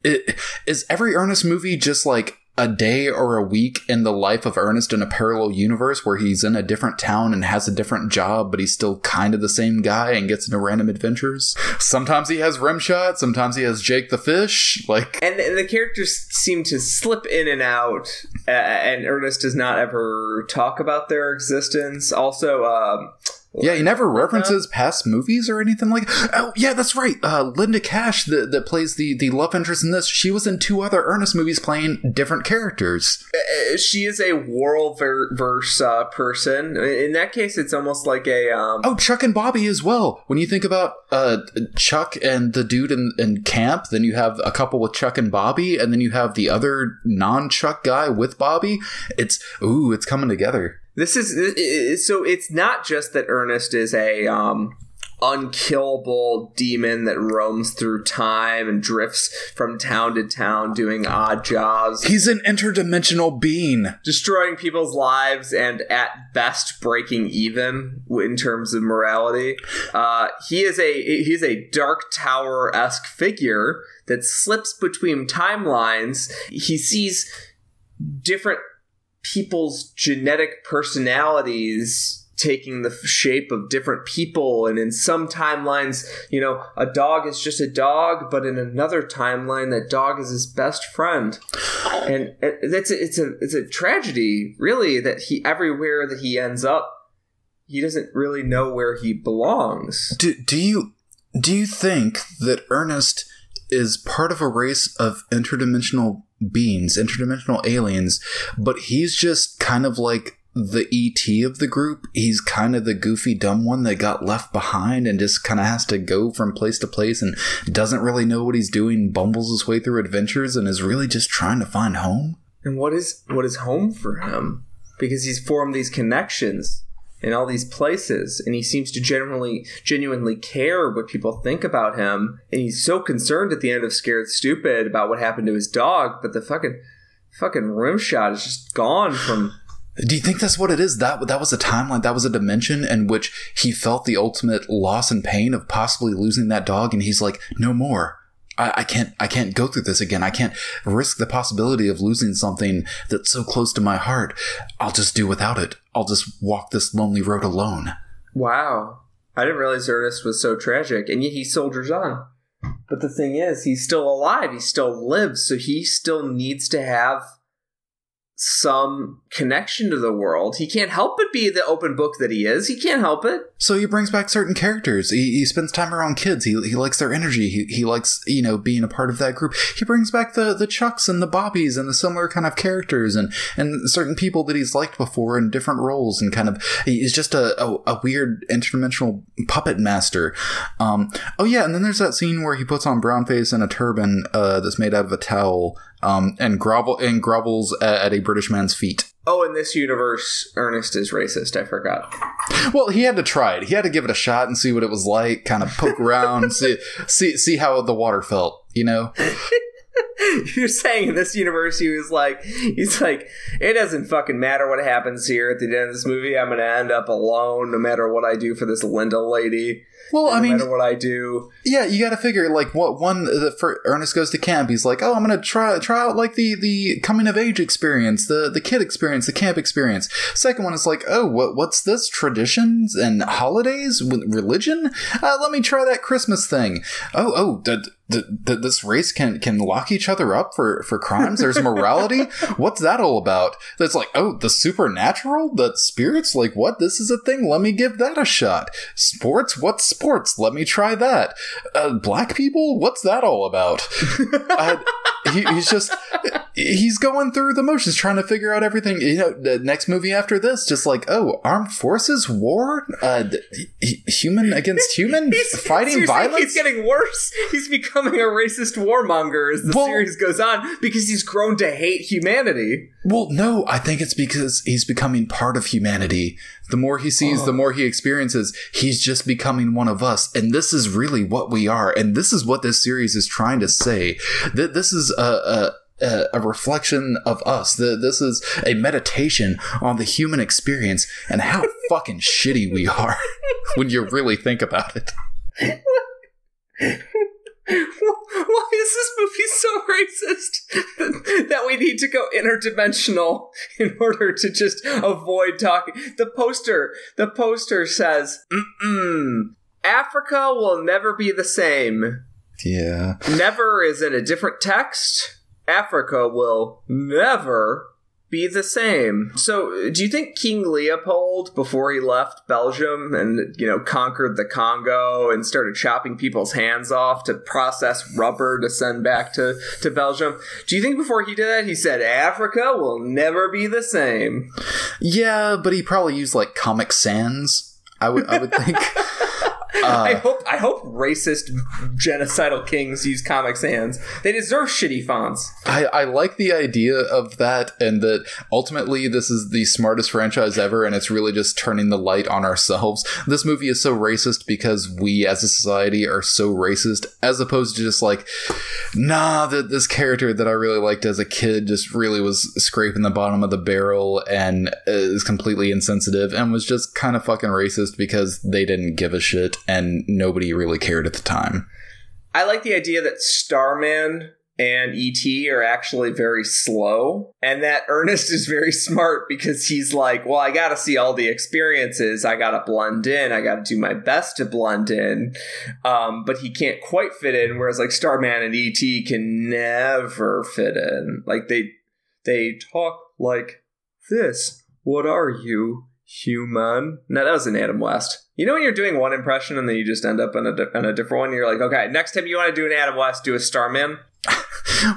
it, is every Ernest movie just like a day or a week in the life of Ernest in a parallel universe where he's in a different town and has a different job, but he's still kind of the same guy and gets into random adventures? Sometimes he has Rimshot, sometimes he has Jake the Fish. Like, and, and the characters seem to slip in and out uh, and ernest does not ever talk about their existence also um, Yeah, he never references past movies or anything like. Oh, yeah, that's right. Uh, Linda Kash, that that plays the the love interest in this, she was in two other Ernest movies playing different characters. Uh, she is a Worrellverse uh, person. In that case, it's almost like a. Um, Oh, Chuck and Bobby as well. When you think about uh, Chuck and the dude in, in camp, then you have a couple with Chuck and Bobby, and then you have the other non Chuck guy with Bobby. It's ooh, it's coming together. This is so. It's not just that Ernest is a um, unkillable demon that roams through time and drifts from town to town, doing odd jobs, He's an interdimensional being. destroying people's lives, and at best breaking even in terms of morality. Uh, he is a he's a Dark Tower esque figure that slips between timelines. He sees different people's genetic personalities taking the shape of different people and in some timelines you know a dog is just a dog but in another timeline that dog is his best friend. And it- it's a, it's a it's a tragedy really that he everywhere that he ends up he doesn't really know where he belongs. Do, do you do you think that Ernest is part of a race of interdimensional beings, interdimensional aliens, but he's just kind of like the ET of the group. He's kind of the goofy dumb one that got left behind and just kind of has to go from place to place and doesn't really know what he's doing, bumbles his way through adventures and is really just trying to find home. and what is what is home for him because he's formed these connections in all these places and he seems to genuinely genuinely care what people think about him and he's so concerned at the end of scared stupid about what happened to his dog but the fucking fucking Rimshot is just gone from Do you think that's what it is? That that was a timeline, that was a dimension in which he felt the ultimate loss and pain of possibly losing that dog, and he's like, no more. I, I can't I can't go through this again. I can't risk the possibility of losing something that's so close to my heart. I'll just do without it. I'll just walk this lonely road alone. wow i didn't realize ernest was so tragic and yet he soldiers on but the thing is he's still alive he still lives so he still needs to have some connection to the world. He can't help but be the open book that he is. He can't help it. So he brings back certain characters. He, he spends time around kids. He, he likes their energy. He, he likes, you know, being a part of that group. He brings back the, the Chucks and the Bobbies and the similar kind of characters and, and certain people that he's liked before in different roles and kind of, he's just a, a, a weird interdimensional puppet master. Um, oh yeah, and then there's that scene where he puts on brown face and a turban, uh, that's made out of a towel, um, and grovel, and grovels at, at a British man's feet. Oh, in this universe, Ernest is racist. I forgot. Well, he had to try it. He had to give it a shot and see what it was like. Kind of poke around, see see see how the water felt. You know, You're saying in this universe he was like he's like it doesn't fucking matter what happens here at the end of this movie. I'm gonna end up alone no matter what I do for this Linda lady. Well, I no mean, matter what I do. yeah, you got to figure like what one. The for Ernest goes to camp. He's like, oh, I'm gonna try try out like the the coming of age experience, the the kid experience, the camp experience. Second one is like, oh, what what's this traditions and holidays with religion? Uh, let me try that Christmas thing. Oh oh. D- th- th- this race can can lock each other up for for crimes? There's morality? What's that all about? That's like oh the supernatural? The spirits? Like what? This is a thing? Let me give that a shot. Sports? What's sports? Let me try that. Uh, black people? What's that all about? Uh, he, he's just he's going through the motions trying to figure out everything you know the next movie after this just like oh armed forces war uh human against human fighting violence He's getting worse. He's becoming a racist warmonger as the Well- series goes on because he's grown to hate humanity. Well, no, I think it's because he's becoming part of humanity. The more he sees, the oh. more he experiences. He's just becoming one of us. And this is really what we are. And this is what this series is trying to say. That this is a, a a reflection of us. This is a meditation on the human experience and how fucking shitty we are when you really think about it. Why is this movie so racist that we need to go interdimensional in order to just avoid talking? The poster, the poster says, "Mm-mm, Africa will never be the same." Yeah. Never is in a different text. Africa will never be the same. So, do you think King Leopold, before he left Belgium and you know conquered the Congo and started chopping people's hands off to process rubber to send back to to Belgium, do you think before he did that he said Africa will never be the same? Yeah, but he probably used like Comic Sans. I would I would think. I uh, hope I hope racist genocidal kings use Comic Sans. They deserve shitty fonts. I, I like the idea of that, and that ultimately this is the smartest franchise ever, and it's really just turning the light on ourselves. This movie is so racist because we as a society are so racist, as opposed to just like, nah, that this character that I really liked as a kid just really was scraping the bottom of the barrel and is completely insensitive and was just kind of fucking racist because they didn't give a shit and nobody really cared at the time. I like the idea that Starman and ET are actually very slow, and that Ernest is very smart because he's like, Well, I gotta see all the experiences, I gotta blend in, I gotta do my best to blend in. Um, but he can't quite fit in, whereas like Starman and ET can never fit in. Like they they talk like this. What are you? Human? No, that was an Adam West. You know when you're doing one impression and then you just end up in a, di- in a different one? You're like, okay, next time you want to do an Adam West, do a Starman.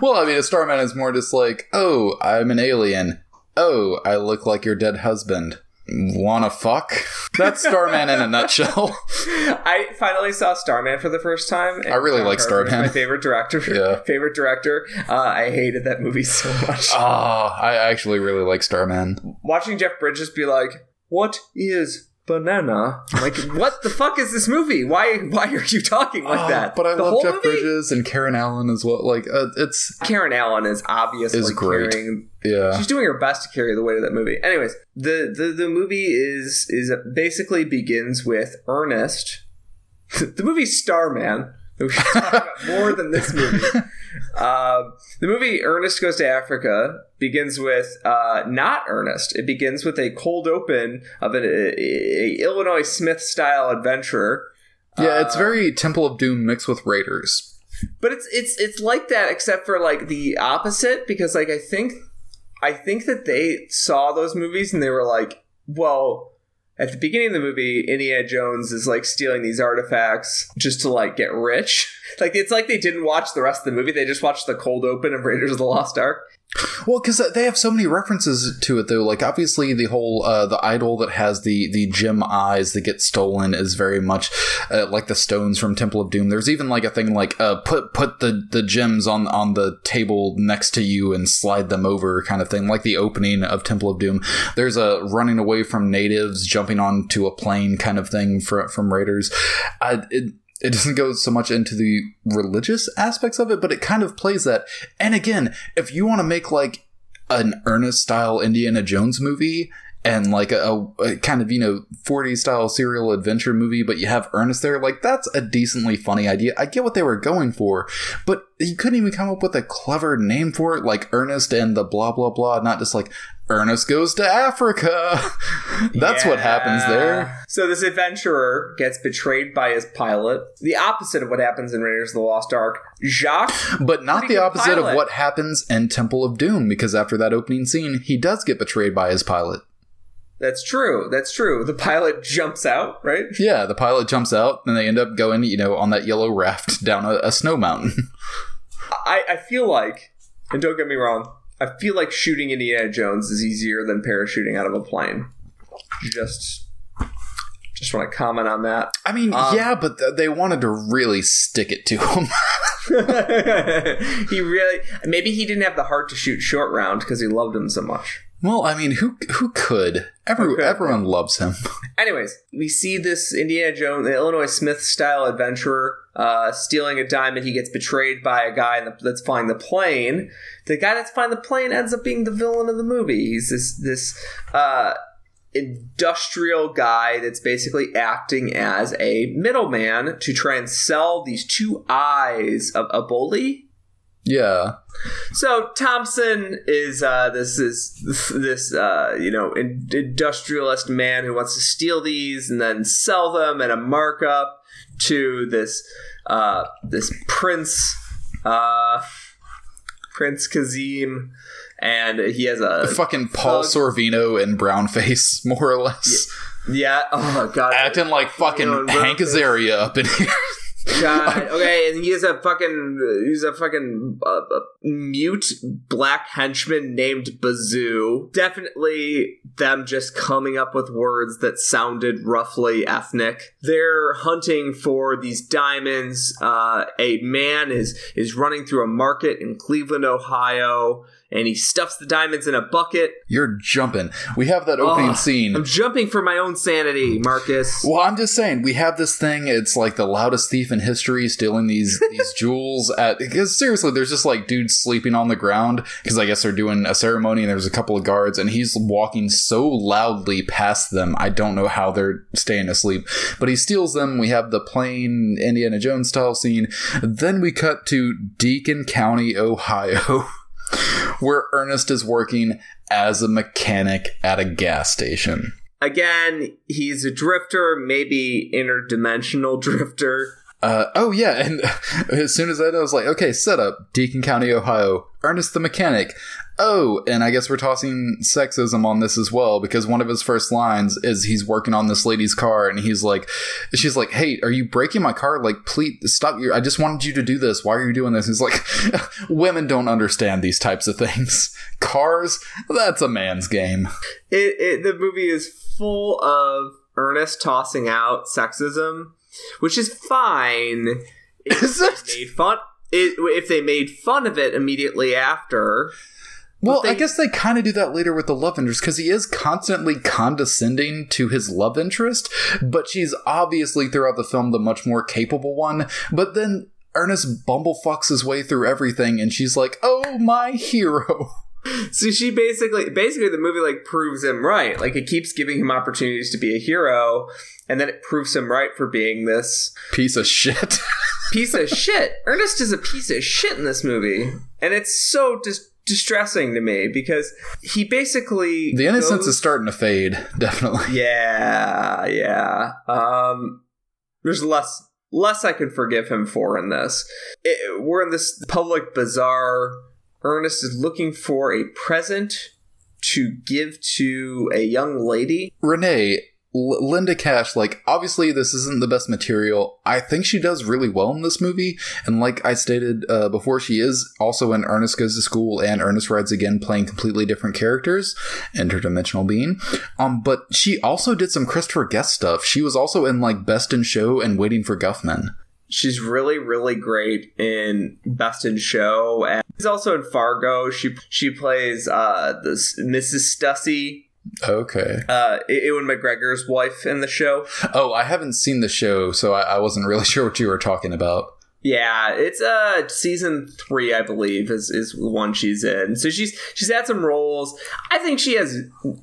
Well, I mean, a Starman is more just like, oh, I'm an alien. Oh, I look like your dead husband. Wanna fuck? That's Starman in a nutshell. I finally saw Starman for the first time. I really John like is Starman. My favorite director. Yeah. favorite director. Uh, I hated that movie so much. Ah, I actually really like Starman. Watching Jeff Bridges be like, "What is banana?" I'm like, what the fuck is this movie? Why? Why are you talking like Ah, that? But I The love Jeff movie? Bridges and Karen Allen as well. Like, uh, it's Karen Allen is obviously Is great. carrying yeah. She's doing her best to carry the weight of that movie. Anyways, the the, the movie is is basically begins with Ernest. the movie Starman. We should talk about more than this movie. Um, the movie Ernest Goes to Africa begins with uh, not Ernest. It begins with a cold open of an a, a Illinois Smith style adventure. Yeah, it's Uh, very Temple of Doom mixed with Raiders. but it's it's it's like that except for like the opposite because like I think I think that they saw those movies and they were like, well, at the beginning of the movie, Indiana Jones is like stealing these artifacts just to like get rich. Like it's like they didn't watch the rest of the movie; they just watched the cold open of Raiders of the Lost Ark. Well, because they have so many references to it, though. Like, obviously, the whole uh, the idol that has the the gem eyes that get stolen is very much uh, like the stones from Temple of Doom. There's even like a thing like uh, put put the the gems on on the table next to you and slide them over, kind of thing, like the opening of Temple of Doom. There's a running away from natives, jumping onto a plane, kind of thing from from Raiders. I, it, it doesn't go so much into the religious aspects of it, but it kind of plays that. And again, if you want to make like an Ernest style Indiana Jones movie and like a, a kind of, you know, 40s style serial adventure movie, but you have Ernest there, like that's a decently funny idea. I get what they were going for, but you couldn't even come up with a clever name for it, like Ernest and the blah, blah, blah, not just like Ernest goes to Africa. that's what happens there. So this adventurer gets betrayed by his pilot. The opposite of what happens in Raiders of the Lost Ark. Jacques But not the opposite pilot. of what happens in Temple of Doom, because after that opening scene, he does get betrayed by his pilot. That's true. That's true. The pilot jumps out, right? Yeah, the pilot jumps out, and they end up going, you know, on that yellow raft down a, a snow mountain. I, I feel like, and don't get me wrong, I feel like shooting Indiana Jones is easier than parachuting out of a plane. Just, just want to comment on that. I mean, Um, yeah, but th- they wanted to really stick it to him. he really, maybe he didn't have the heart to shoot short round because he loved him so much. Well, I mean, who who could? Every? Everyone loves him. Anyways, we see this Indiana Jones, the Illinois Smith style adventurer, uh, stealing a diamond. He gets betrayed by a guy that's flying the plane. The guy that's flying the plane ends up being the villain of the movie. He's this this uh, industrial guy that's basically acting as a middleman to try and sell these two eyes of Aboli. Yeah. So Thompson is uh, this is this uh, you know in- industrialist man who wants to steal these and then sell them at a markup to this uh, this prince uh, Prince Kazim and he has a Fucking Paul thug- Sorvino and brownface, more or less. yeah. Oh god, Acting like fucking Hank. Azaria up in here. God. Okay, and he's a fucking he's a fucking uh, uh, mute black henchman named Bazoo. Definitely them just coming up with words that sounded roughly ethnic. They're hunting for these diamonds. Uh, a man is is running through a market in Cleveland, Ohio, and he stuffs the diamonds in a bucket. You're jumping. We have that opening Oh, scene. I'm jumping for my own sanity, Marcus. Well, I'm just saying, we have this thing. It's like the loudest thief in history stealing these these jewels at. Because seriously, there's just like dudes sleeping on the ground because I guess they're doing a ceremony and there's a couple of guards and he's walking so loudly past them. I don't know how they're staying asleep, but he steals them. We have the plain Indiana Jones style scene. Then we cut to Deacon County, Ohio. Where Ernest is working as a mechanic at a gas station. Again, he's a drifter, maybe interdimensional drifter. Uh, oh yeah, and as soon as I I was like, okay, set up Deacon County, Ohio. Ernest the mechanic. Oh, and I guess we're tossing sexism on this as well because one of his first lines is he's working on this lady's car and he's like, she's like, hey, are you breaking my car? Like, please stop you. I just wanted you to do this. Why are you doing this? He's like, women don't understand these types of things. Cars, that's a man's game. It, it the movie is full of Ernest tossing out sexism, which is fine. If Is they it? made fun it, if they made fun of it immediately after. Well, But I guess they kind of do that later with the love interest because he is constantly condescending to his love interest, but she's obviously throughout the film the much more capable one. But then Ernest bumblefucks his way through everything, and she's like, "Oh, my hero." So she basically basically the movie like proves him right. Like it keeps giving him opportunities to be a hero, and then it proves him right for being this Piece of shit. piece of shit. Ernest is a piece of shit in this movie, and it's so dis- distressing to me because he basically the innocence goes- is starting to fade, definitely. Yeah, yeah. Um, there's less less I can forgive him for in this. It, we're in this public bazaar. Ernest is looking for a present to give to a young lady. Renee, L- Linda Kash, like, obviously this isn't the best material. I think she does really well in this movie. And like I stated uh, before, she is also in Ernest Goes to School and Ernest Rides Again, playing completely different characters, interdimensional being. Um, but she also did some Christopher Guest stuff. She was also in like Best in Show and Waiting for Guffman. She's really, really great in Best in Show, and she's also in Fargo. She she plays uh this Mrs. Stussy, Okay. uh Ewan McGregor's wife in the show. Oh, I haven't seen the show, so I, I wasn't really sure what you were talking about. Yeah, it's uh season three, I believe, is is the one she's in. So she's she's had some roles. I think she has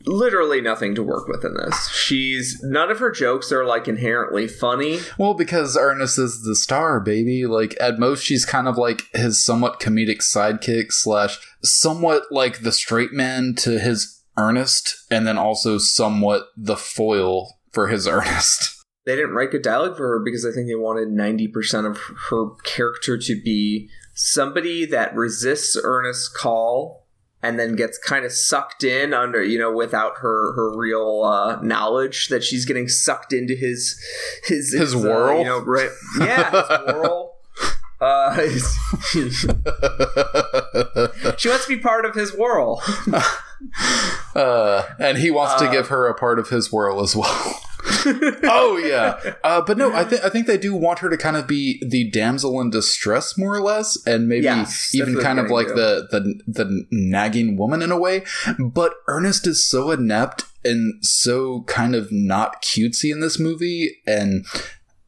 literally nothing to work with in this. She's none of her jokes are like inherently funny. Well, because Ernest is the star, baby. Like at most, she's kind of like his somewhat comedic sidekick slash somewhat like the straight man to his Ernest, and then also somewhat the foil for his Ernest. They didn't write good dialogue for her because I think they wanted ninety percent of her character to be somebody that resists Ernest's call and then gets kind of sucked in under you know without her her real uh, knowledge that she's getting sucked into his his His uh, you know right, yeah his whirl. Uh, she wants to be part of his whirl. uh, and he wants to Uh, give her a part of his whirl as well. oh yeah, uh, but no, I think I think they do want her to kind of be the damsel in distress, more or less, and maybe Yes, even kind of like the, the the nagging woman in a way. But Ernest is so inept and so kind of not cutesy in this movie, and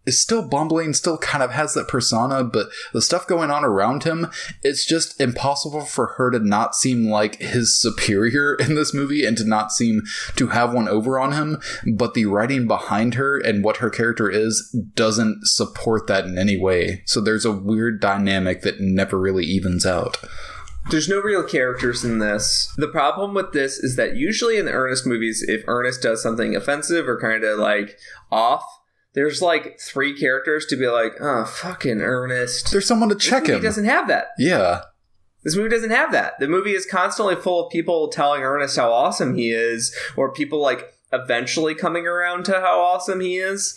is still bumbling, still kind of has that persona, but the stuff going on around him, it's just impossible for her to not seem like his superior in this movie and to not seem to have one over on him. But the writing behind her and what her character is doesn't support that in any way. So there's a weird dynamic that never really evens out. There's no real characters in this. The problem with this is that usually in the Ernest movies, if Ernest does something offensive or kind of like off, there's like three characters to be like, oh, fucking Ernest. There's someone to This check movie him. doesn't have that. Yeah. This movie doesn't have that. The movie is constantly full of people telling Ernest how awesome he is, or people like eventually coming around to how awesome he is.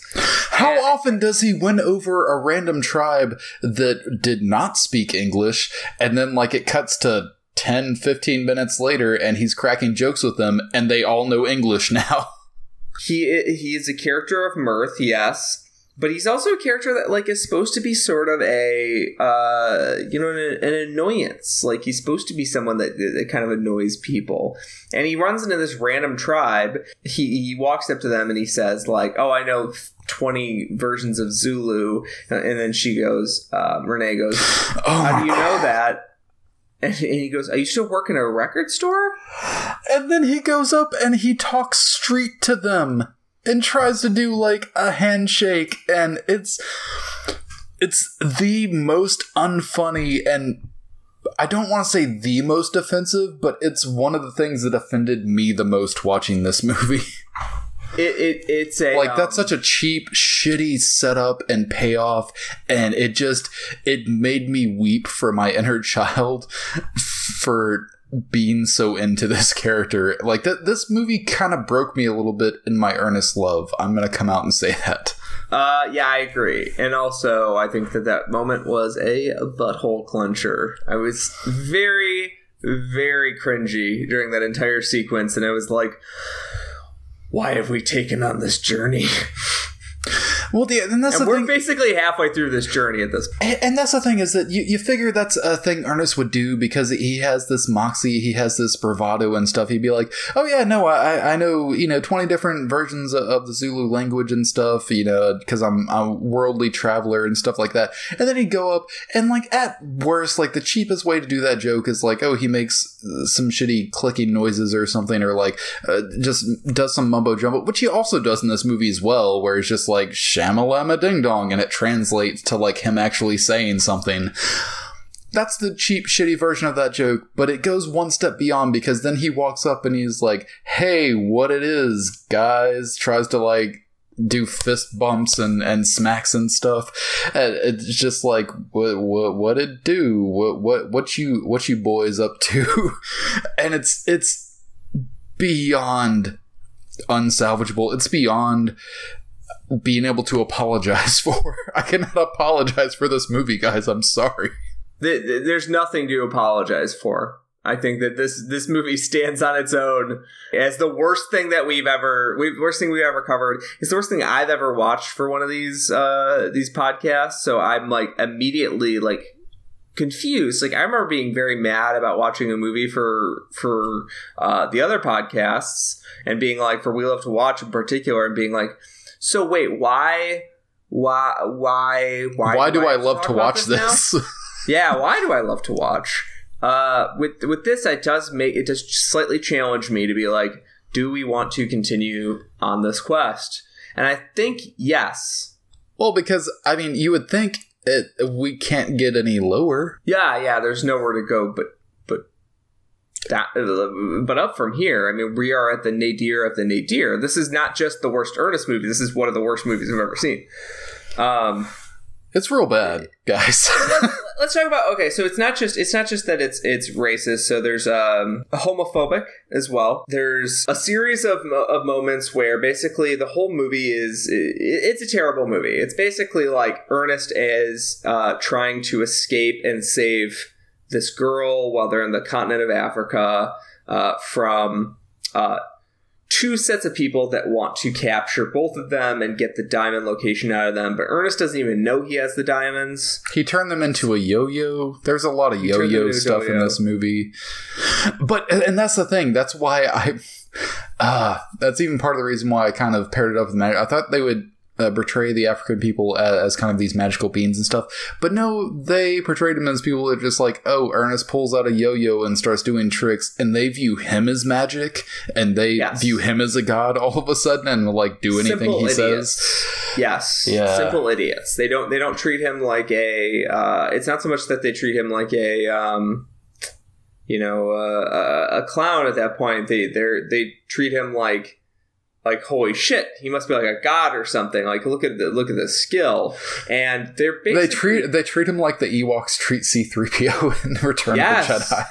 How often does he win over a random tribe that did not speak English and then like it cuts to 10 15 minutes later and he's cracking jokes with them and they all know English now. He he is a character of mirth, yes. But he's also a character that like is supposed to be sort of a uh, you know an, an annoyance. Like he's supposed to be someone that, that kind of annoys people. And he runs into this random tribe. He he walks up to them and he says like, "Oh, I know 20 versions of Zulu." And then she goes, um, Renee goes, Oh "How do you know that?" And he goes, "Are you still working a record store?" And then he goes up and he talks street to them and tries to do like a handshake and it's it's the most unfunny and I don't want to say the most offensive, but it's one of the things that offended me the most watching this movie. It, it it's a like that's um, such a cheap shitty setup and payoff and it just it made me weep for my inner child for being so into this character like that this movie kind of broke me a little bit in my earnest love i'm gonna come out and say that Uh, yeah, I agree. And also, I think that that moment was a butthole clencher. I was very, very cringy during that entire sequence, and I was like, why have we taken on this journey? well the, and that's And we're thing basically halfway through this journey at this point. And, and that's the thing is that you, you figure that's a thing Ernest would do because he has this moxie, he has this bravado and stuff. He'd be like, "Oh yeah, no, I I know you know twenty different versions of, of the Zulu language and stuff, you know, because I'm I'm a worldly traveler and stuff like that." And then he'd go up and like at worst, like the cheapest way to do that joke is like, "Oh, he makes uh, some shitty clicking noises or something," or like uh, just does some mumbo jumbo, which he also does in this movie as well, where it's just like shamalama ding dong, and it translates to like him actually saying something. That's the cheap, shitty version of that joke, but it goes one step beyond because then he walks up and he's like, "Hey, what it is, guys?" Tries to like do fist bumps and, and smacks and stuff. And it's just like, what what what it do? What what what you what you boys up to? and it's it's beyond unsalvageable. It's beyond being able to apologize for. I cannot apologize for this movie, guys. I'm sorry. Th- th- There's nothing to apologize for. I think that this this movie stands on its own as the worst thing that we've ever we've worst thing we've ever covered. It's the worst thing I've ever watched for one of these uh these podcasts. So I'm like immediately like confused. Like I remember being very mad about watching a movie for for uh the other podcasts and being like for We Love to Watch in particular and being like, so wait, why why why why Why, do I have to love to watch now? this? yeah why do i love to watch uh with with this it does make it does slightly challenge me to be like do we want to continue on this quest and i think yes well, because I mean, you would think it, we can't get any lower. yeah yeah there's nowhere to go but that but up from here i mean we are at the nadir of the nadir. This is not just the worst ernest movie. This is one of the worst movies i've ever seen. Um It's real bad, guys. let's talk about okay so it's not just it's not just that it's it's racist. So there's um homophobic as well. There's a series of, of moments where basically the whole movie is i- it's a terrible movie. It's basically like ernest is uh trying to escape and save this girl while they're in the continent of africa uh from uh two sets of people that want to capture both of them and get the diamond location out of them but ernest doesn't even know he has the diamonds he turned them into a yo-yo. There's a lot of yo-yo stuff in yo-yo. this movie. But and that's the thing. That's why I uh that's even part of the reason why I kind of paired it up with magic. I thought they would uh, portray the African people as, as kind of these magical beings and stuff. But no, they portrayed them as people that are just like, oh, Ernest pulls out a yo-yo and starts doing tricks, and they view him as magic, and they Yes. view him as a god all of a sudden, and like do anything Simple he idiots. says. Yes, Yeah. simple idiots. They don't they don't treat him like a. Uh, it's not so much that they treat him like a. Um, you know, uh, a, a clown at that point. They they they treat him like like holy shit he must be like a god or something like look at the look at the skill and they're basically They treat they treat him like the Ewoks treat C-3PO in Return Yes. of the Jedi.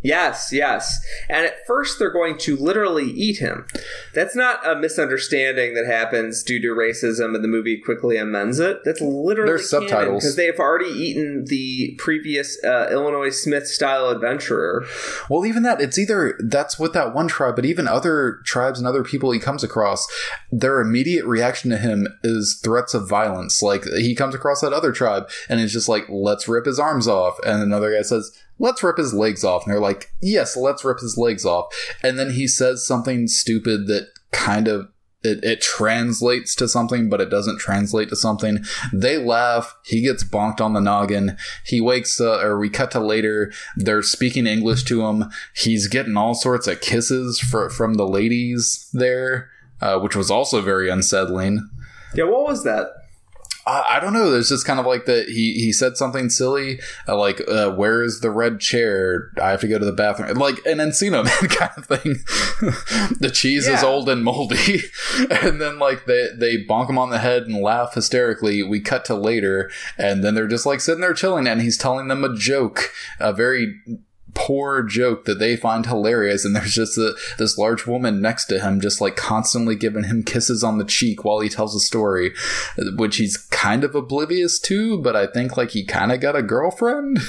Yes, yes. And at first, they're going to literally eat him. That's not a misunderstanding that happens due to racism, and the movie quickly amends it. That's literally There's subtitles. because they have already eaten the previous uh, Illinois Smith style adventurer. Well, even that, it's either that's with that one tribe, but even other tribes and other people he comes across, their immediate reaction to him is threats of violence. Like he comes across that other tribe and it's just like, let's rip his arms off. And another guy says, let's rip his legs off. And they're like, yes, let's rip his legs off. And then he says something stupid that kind of it, it translates to something, but it doesn't translate to something. They laugh. He gets bonked on the noggin. He wakes up, or we cut to later. They're speaking English to him. He's getting all sorts of kisses fr- from the ladies there, uh, which was also very unsettling. Yeah, what was that? I, don't know. There's just kind of like that. He he said something silly, uh, like uh, "Where is the red chair? I have to go to the bathroom." Like an Encino Man kind of thing. the cheese is old and moldy, and then like they they bonk him on the head and laugh hysterically. We cut to later, and then they're just like sitting there chilling, and he's telling them a joke, a very poor joke that they find hilarious and there's just a, this large woman next to him just like constantly giving him kisses on the cheek while he tells a story which he's kind of oblivious to but i think like he kind of got a girlfriend.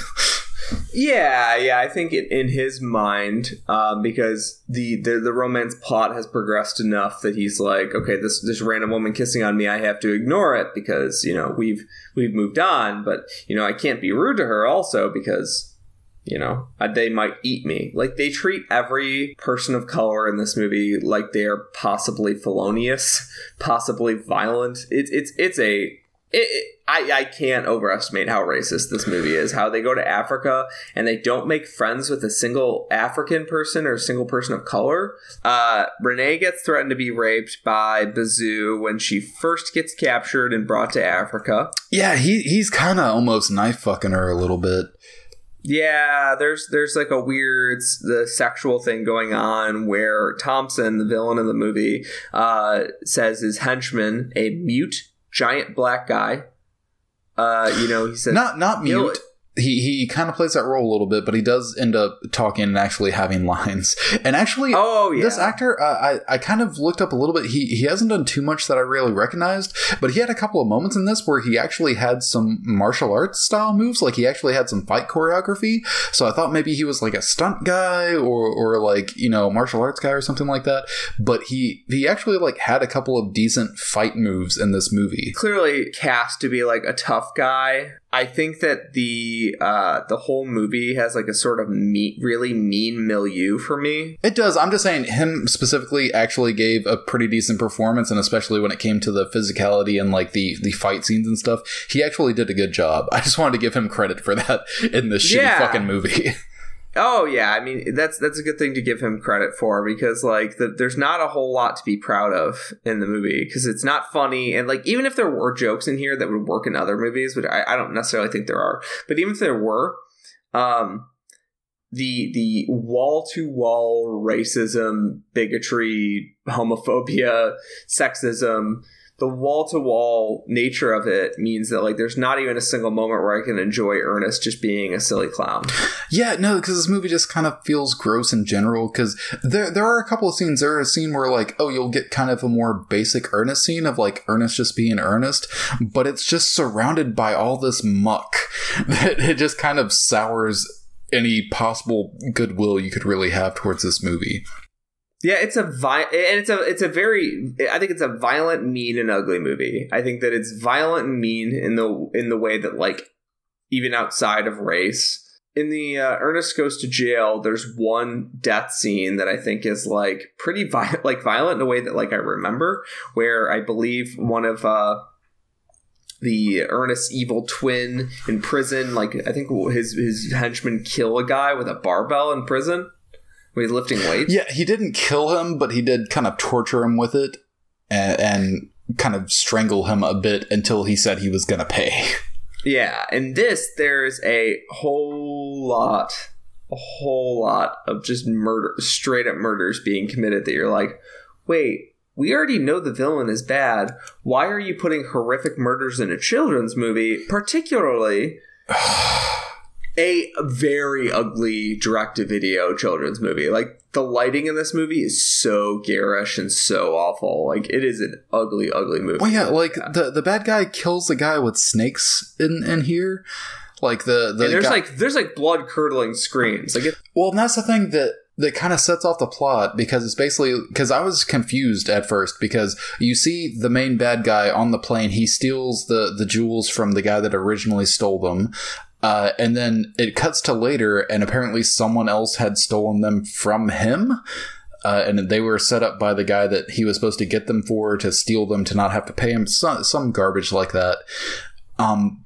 Yeah, yeah, I think in his mind, um, because the, the the romance plot has progressed enough that he's like, okay, this this random woman kissing on me, I have to ignore it because you know we've we've moved on, but you know I can't be rude to her also because you know they might eat me. Like they treat every person of color in this movie like they are possibly felonious, possibly violent. It's it's it's a it, it, I, I can't overestimate how racist this movie is. How they go to Africa and they don't make friends with a single African person or a single person of color. Uh, Renee gets threatened to be raped by Bazoo when she first gets captured and brought to Africa. yeah he he's kind of almost knife fucking her a little bit Yeah, there's there's like a weird the sexual thing going on where Thompson, the villain of the movie, uh, says his henchman, a mute giant black guy. Uh, you know, he says not not mute he he kind of plays that role a little bit but he does end up talking and actually having lines and actually Oh yeah, This actor, uh, I I kind of looked up a little bit. He he hasn't done too much that I really recognized, but he had a couple of moments in this where he actually had some martial arts style moves. Like he actually had some fight choreography. So I thought maybe he was like a stunt guy or or like you know martial arts guy or something like that. But he he actually like had a couple of decent fight moves in this movie. clearly cast to be like a tough guy. I think that the uh, the whole movie has like a sort of me- really mean milieu for me. It does. I'm just saying, him specifically actually gave a pretty decent performance, and especially when it came to the physicality and like the the fight scenes and stuff, he actually did a good job. I just wanted to give him credit for that in this shitty Yeah. fucking movie. Oh yeah, I mean that's that's a good thing to give him credit for because like the, there's not a whole lot to be proud of in the movie because it's not funny and like even if there were jokes in here that would work in other movies, which I, I don't necessarily think there are, but even if there were, um, the the wall to wall racism, bigotry, homophobia, sexism, the wall to wall nature of it means that like there's not even a single moment where I can enjoy Ernest just being a silly clown. yeah, no, because this movie just kind of feels gross in general. Because there there are a couple of scenes. There are a scene where like, oh, you'll get kind of a more basic Ernest scene of like Ernest just being Ernest, but it's just surrounded by all this muck that it just kind of sours any possible goodwill you could really have towards this movie. Yeah, it's a vi- and it's a it's a very I think it's a violent, mean, and ugly movie. I think that it's violent and mean in the in the way that like even outside of race. In the uh, Ernest goes to jail, there's one death scene that I think is like pretty vi- like violent in a way that like I remember, where I believe one of uh, the Ernest evil twin in prison, like I think his his henchmen kill a guy with a barbell in prison when he's lifting weights. Yeah, he didn't kill him, but he did kind of torture him with it and, and kind of strangle him a bit until he said he was going to pay. Yeah, in this there's a whole lot, a whole lot of just murder, straight up murders being committed. That you're like, wait, we already know the villain is bad. Why are you putting horrific murders in a children's movie, particularly a very ugly direct-to-video children's movie? Like the lighting in this movie is so garish and so awful. Like it is an ugly, ugly movie. Well, yeah, like the the bad guy kills the guy with snakes in in here. Like the the and there's guy- like there's like blood curdling screams. Like it, Well, and that's the thing that that kind of sets off the plot because it's basically because I was confused at first because you see the main bad guy on the plane, he steals the the jewels from the guy that originally stole them. Uh, and then it cuts to later, and apparently someone else had stolen them from him. Uh, and they were set up by the guy that he was supposed to get them for to steal them to not have to pay him some, some garbage like that. Um,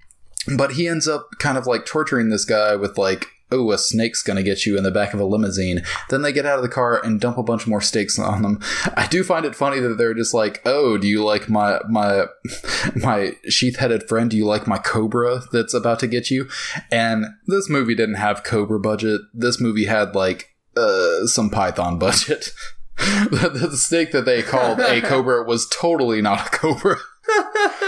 but he ends up kind of like torturing this guy with like oh a snake's gonna get you in the back of a limousine. Then they get out of the car and dump a bunch more steaks on them. I do find it funny that they're just like oh do you like my my my sheath-headed friend? Do you like my cobra that's about to get you? And this movie didn't have cobra budget. This movie had like uh some python budget. The, the snake that they called a cobra was totally not a cobra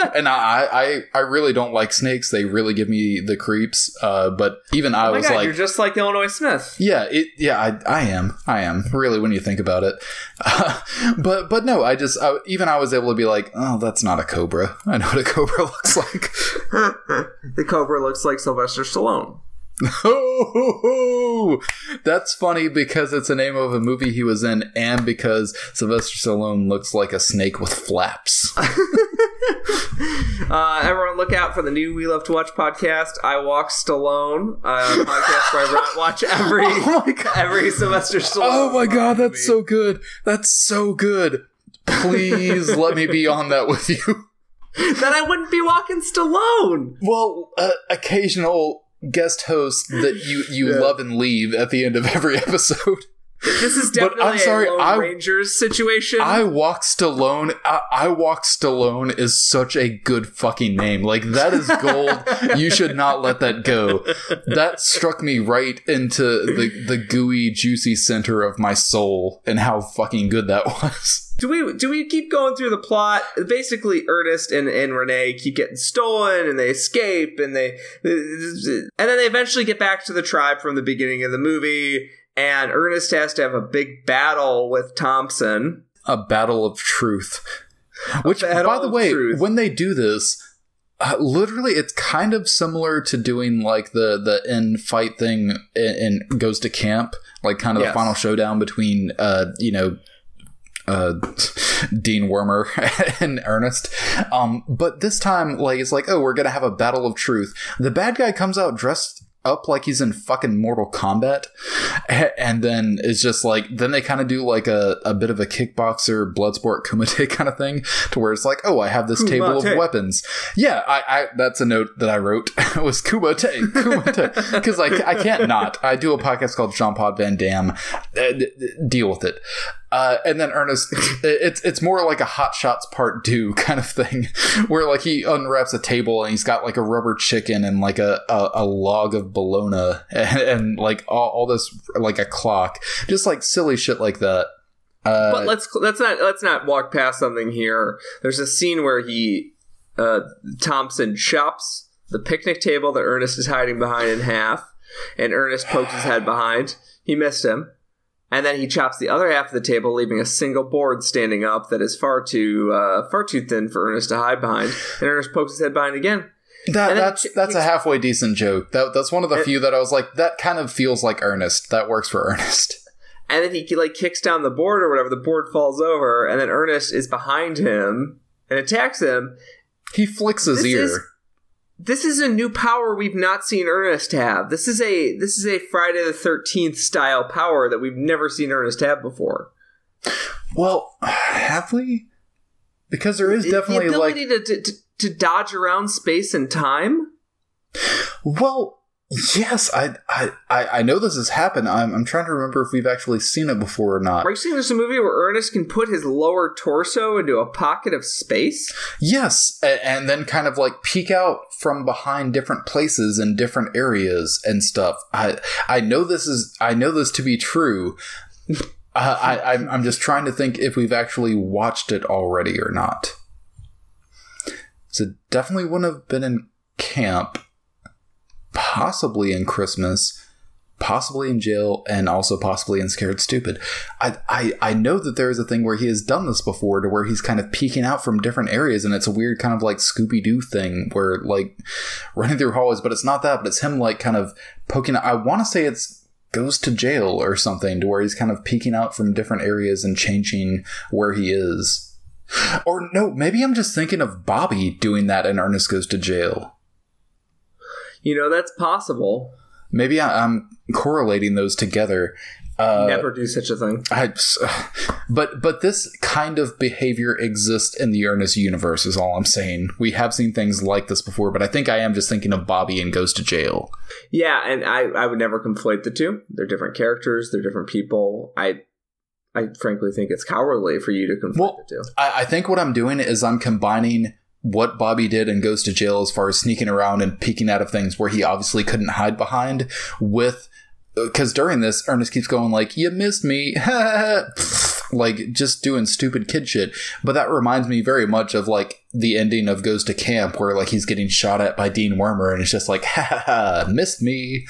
and I, I I really don't like snakes. They really give me the creeps. Uh, but even I oh my was god, like, you're just like Illinois Smith. yeah, it, yeah, I, I am, I am really when you think about it. Uh, but but no, I just I, even I was able to be like, oh, that's not a cobra. I know what a cobra looks like. the cobra looks like Sylvester Stallone. Oh, that's funny because it's the name of a movie he was in, and because Sylvester Stallone looks like a snake with flaps. Uh, everyone, look out for the new We Love to Watch podcast. I Walk Stallone, uh, podcast where I watch every Oh my God. every Sylvester Stallone. Oh my god, movie. that's so good. That's so good. Please let me be on that with you. Then I wouldn't be walking Stallone. Well, uh, occasional guest host that you you Yeah. love and leave at the end of every episode. This is But definitely I'm sorry, a Lone I- Rangers situation. I Walk Stallone. I, I Walk Stallone is such a good fucking name. Like that is gold. you should not let that go. That struck me right into the the gooey, juicy center of my soul, and how fucking good that was. Do we do we keep going through the plot? Basically, Ernest and, and Renee keep getting stolen, and they escape, and they and then they eventually get back to the tribe from the beginning of the movie. And Ernest has to have a big battle with Thompson. a battle of truth. Which, by the way, truth. when they do this, uh, literally, it's kind of similar to doing like the the end fight thing in, in Goes to Camp, like kind of Yes. the final showdown between, uh, you know. Uh, Dean Wormer and Ernest, um, but this time, like it's like, oh, we're gonna have a battle of truth. The bad guy comes out dressed up like he's in fucking Mortal Kombat, and then it's just like then they kind of do like a, a bit of a kickboxer bloodsport kumite kind of thing to where it's like oh i have this table of weapons. Yeah I, I that's a note that i wrote. It was kumite kumite. Because like i can't not. I do a podcast called jean pod Van Damme uh, deal with it uh, and then Ernest, it's it's more like a Hot Shots Part Two kind of thing, where like he unwraps a table and he's got like a rubber chicken and like a, a, a log of bologna and, and like all, all this like a clock, just like silly shit like that. Uh, But let's let's not let's not walk past something here. There's a scene where he uh, Thompson chops the picnic table that Ernest is hiding behind in half, and Ernest pokes his head behind. He missed him. And then he chops the other half of the table, leaving a single board standing up that is far too uh, far too thin for Ernest to hide behind. And Ernest pokes his head behind again. that, and that's that's a halfway decent joke. That that's one of the It- few that I was like that kind of feels like Ernest. That works for Ernest. And then he like kicks down the board or whatever. The board falls over, and then Ernest is behind him and attacks him. He flicks his This ear. is- this is a new power we've not seen Ernest have. This is a this is a Friday the Thirteenth style power that we've never seen Ernest have before. well, have we? Because there is definitely the like ability to, to to dodge around space and time. Well, yes, I, I, I know this has happened. I'm, I'm trying to remember if we've actually seen it before or not. Are you saying there's a movie where Ernest can put his lower torso into a pocket of space? Yes, a- and then kind of like peek out from behind different places in different areas and stuff. I I know this is I know this to be true. Uh, I, I'm, I'm just trying to think if we've actually watched it already or not. So it definitely wouldn't have been in camp, possibly in Christmas, possibly in jail, and also possibly in Scared Stupid. I, I, I know that there is a thing where he has done this before to where he's kind of peeking out from different areas, and it's a weird kind of like Scooby Doo thing where like running through hallways, but it's not that, but it's him like kind of poking. I want to say it's goes to jail or something to where he's kind of peeking out from different areas and changing where he is. Or no, maybe I'm just thinking of Bobby doing that and Ernest Goes to Jail. You know, that's possible. Maybe I, I'm correlating those together. Uh, Never do such a thing. I, but but this kind of behavior exists in the Ernest universe. Is all I'm saying. We have seen things like this before, but I think I am just thinking of Bobby and Goes to Jail. Yeah, and I, I would never conflate the two. They're different characters. They're different people. I I frankly think it's cowardly for you to conflate Well, the two. I, I think what I'm doing is I'm combining what Bobby did and goes to jail as far as sneaking around and peeking out of things where he obviously couldn't hide behind with because during this Ernest keeps going like you missed me. Like just doing stupid kid shit. But that reminds me very much of like the ending of goes to camp where like he's getting shot at by Dean Wormer and it's just like ha ha, ha missed me.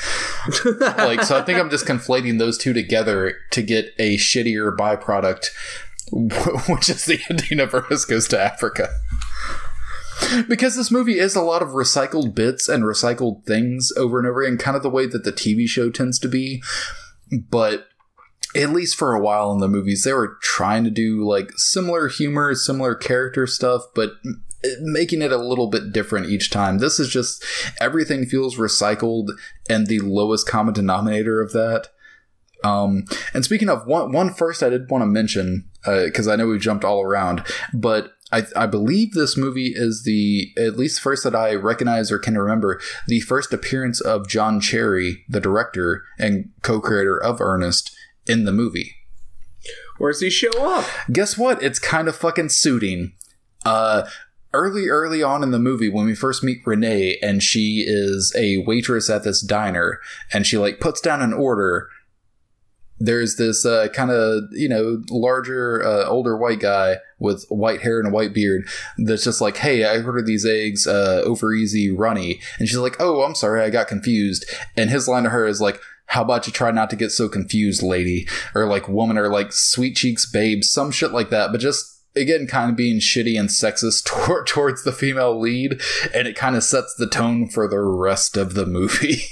Like so I think I'm just conflating those two together to get a shittier byproduct which is the ending of Ernest Goes to Africa. Because this movie is a lot of recycled bits and recycled things over and over again, kind of the way that the TV show tends to be. But at least for a while in the movies, they were trying to do like similar humor, similar character stuff, but making it a little bit different each time. This is just everything feels recycled and the lowest common denominator of that. Um, and speaking of one, one first I did want to mention because I know we jumped all around, but I, I believe this movie is the at least first that I recognize or can remember the first appearance of John Cherry, the director and co-creator of Ernest, in the movie. Where's he show up? Guess what? It's kind of fucking suiting. Uh, early, early on in the movie, when we first meet Renee, and she is a waitress at this diner, and she like puts down an order. There's this uh, kind of you know larger, uh, older white guy with white hair and a white beard that's just like, "Hey, I ordered these eggs uh, over easy, runny," and she's like, "Oh, I'm sorry, I got confused." And his line to her is like, how about you try not to get so confused, lady? Or like woman, or like sweet cheeks, babe, some shit like that. But just again, kind of being shitty and sexist tor- towards the female lead, and it kind of sets the tone for the rest of the movie.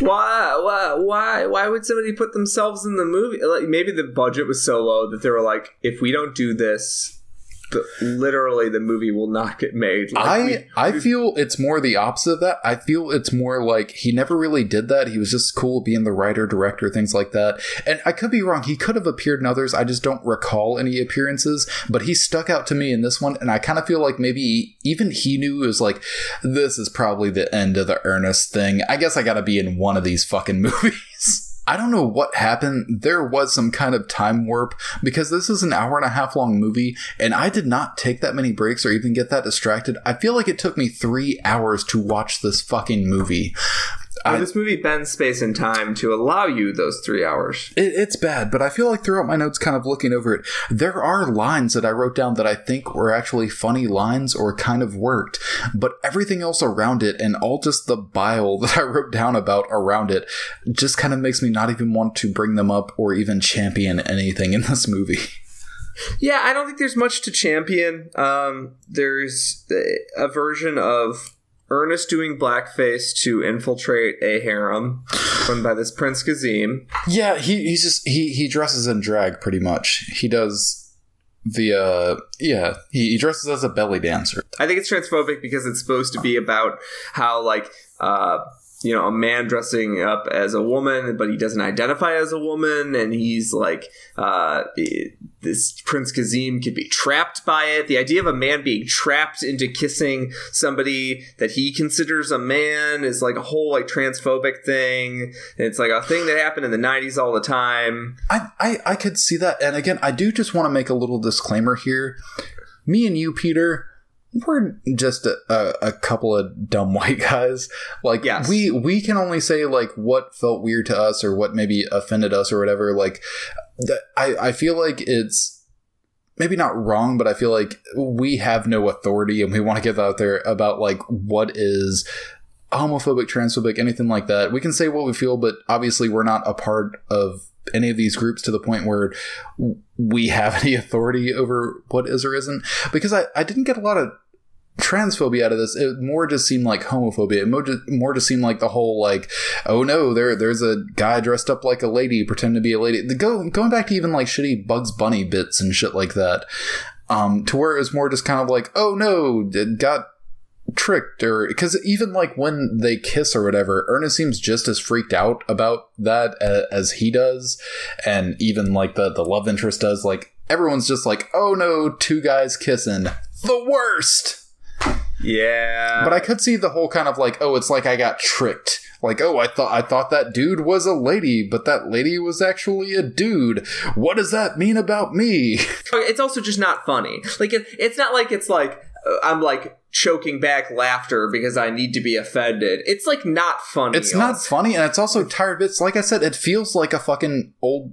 Why, why, why, why would somebody put themselves in the movie? Like maybe the budget was so low that they were like, if we don't do this, the, literally the movie will not get made. Like, I we- I feel it's more the opposite of that. I feel it's more like he never really did that. He was just cool being the writer, director, things like that. And I could be wrong. He could have appeared in others. I just don't recall any appearances. But he stuck out to me in this one, and I kind of feel like maybe even he knew it was like this is probably the end of the Ernest thing. I guess I got to be in one of these fucking movies. I don't know what happened. There was some kind of time warp because this is an hour and a half long movie, and I did not take that many breaks or even get that distracted. I feel like it took me three hours to watch this fucking movie. I- this movie bends space and time to allow you those three hours. It, it's bad, but I feel like throughout my notes, kind of looking over it, there are lines that I wrote down that I think were actually funny lines or kind of worked, but everything else around it and all just the bile that I wrote down about around it just kind of makes me not even want to bring them up or even champion anything in this movie. Yeah, I don't think there's much to champion. Um, there's a version of Ernest doing blackface to infiltrate a harem run by this Prince Kazim. Yeah, he, he's just he he dresses in drag pretty much. He does the uh yeah he, he dresses as a belly dancer. I think it's transphobic because it's supposed to be about how like uh you know a man dressing up as a woman but he doesn't identify as a woman and he's like uh this prince kazim could be trapped by it. The idea of a man being trapped into kissing somebody that he considers a man is like a whole like transphobic thing. It's like a thing that happened in the 90s all the time. I, I I could see that, and again, I do just want to make a little disclaimer here. Me and you, Peter, we're just a, a, a couple of dumb white guys. Like Yes. we we can only say like what felt weird to us or what maybe offended us or whatever. Like th- I I feel like it's maybe not wrong, but I feel like we have no authority and we want to get out there about like what is homophobic, transphobic, anything like that. We can say what we feel, but obviously we're not a part of any of these groups to the point where we have any authority over what is or isn't. Because I, I didn't get a lot of transphobia out of this. It more just seemed like homophobia. It more just, more just seemed like the whole like, oh no, there there's a guy dressed up like a lady pretending to be a lady. The go going back to even like shitty Bugs Bunny bits and shit like that. Um, to where it was more just kind of like, oh no, it got tricked or because even like when they kiss or whatever ernest seems just as freaked out about that as he does. And even like the the love interest does like everyone's just like oh no two guys kissing. The worst! Yeah. but i could see the whole kind of like oh it's like i got tricked. Like oh i thought i thought that dude was a lady but that lady was actually a dude. What does that mean about me? It's also just not funny. Like it, it's not like it's like I'm like choking back laughter because I need to be offended. It's like not funny. It's not funny, and it's also tired bits. Like I said, it feels like a fucking old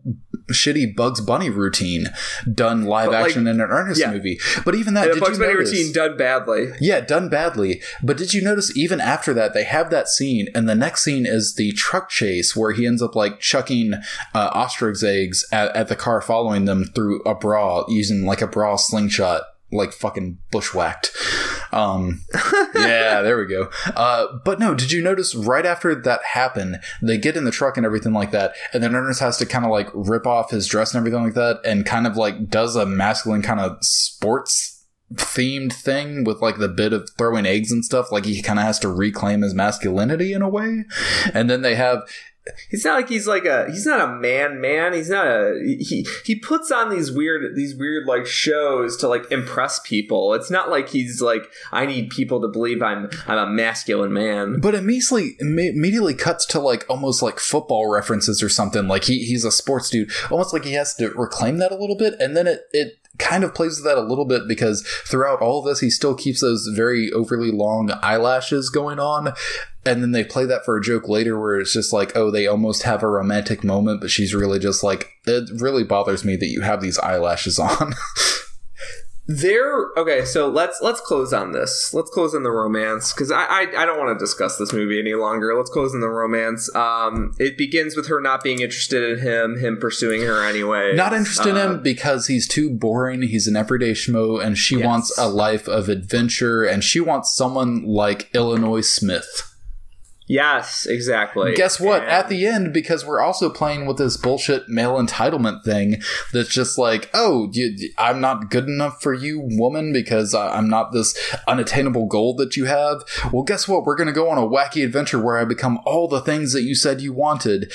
shitty Bugs Bunny routine done live But, like, action in an Ernest yeah. movie. But even that, And did Bugs Bunny notice? routine done badly. Yeah, done badly. But did you notice even after that they have that scene, and the next scene is the truck chase where he ends up like chucking uh, ostrich eggs at, at the car following them through a bra using like a bra slingshot, like fucking bushwhacked. Um, yeah, there we go. Uh, but no, did you notice right after that happened, they get in the truck and everything like that, and then Ernest has to kind of like rip off his dress and everything like that, and kind of like does a masculine kind of sports themed thing with like the bit of throwing eggs and stuff. Like he kind of has to reclaim his masculinity in a way, and then they have He's not like he's like a he's not a man man. He's not a he he puts on these weird these weird like shows to like impress people. It's not like he's like I need people to believe I'm I'm a masculine man. But it immediately, imme- immediately cuts to like almost like football references or something. Like he, he's a sports dude, almost like he has to reclaim that a little bit, and then it it kind of plays with that a little bit because throughout all of this, he still keeps those very overly long eyelashes going on. And then they play that for a joke later where it's just like, oh, they almost have a romantic moment, but she's really just like, it really bothers me that you have these eyelashes on. There okay, so let's let's close on this. Let's close on the romance because I, I I don't want to discuss this movie any longer. Let's close on the romance. Um, it begins with her not being interested in him, him pursuing her anyway. Not interested in Uh, him because he's too boring. He's an everyday schmo, and she Yes. wants a life of adventure, and she wants someone like Illinois Smith. Yes, exactly. Guess what? And- At the end, because we're also playing with this bullshit male entitlement thing that's just like, oh, you, I'm not good enough for you, woman, because I- I'm not this unattainable goal that you have. Well, guess what? We're going to go on a wacky adventure where I become all the things that you said you wanted.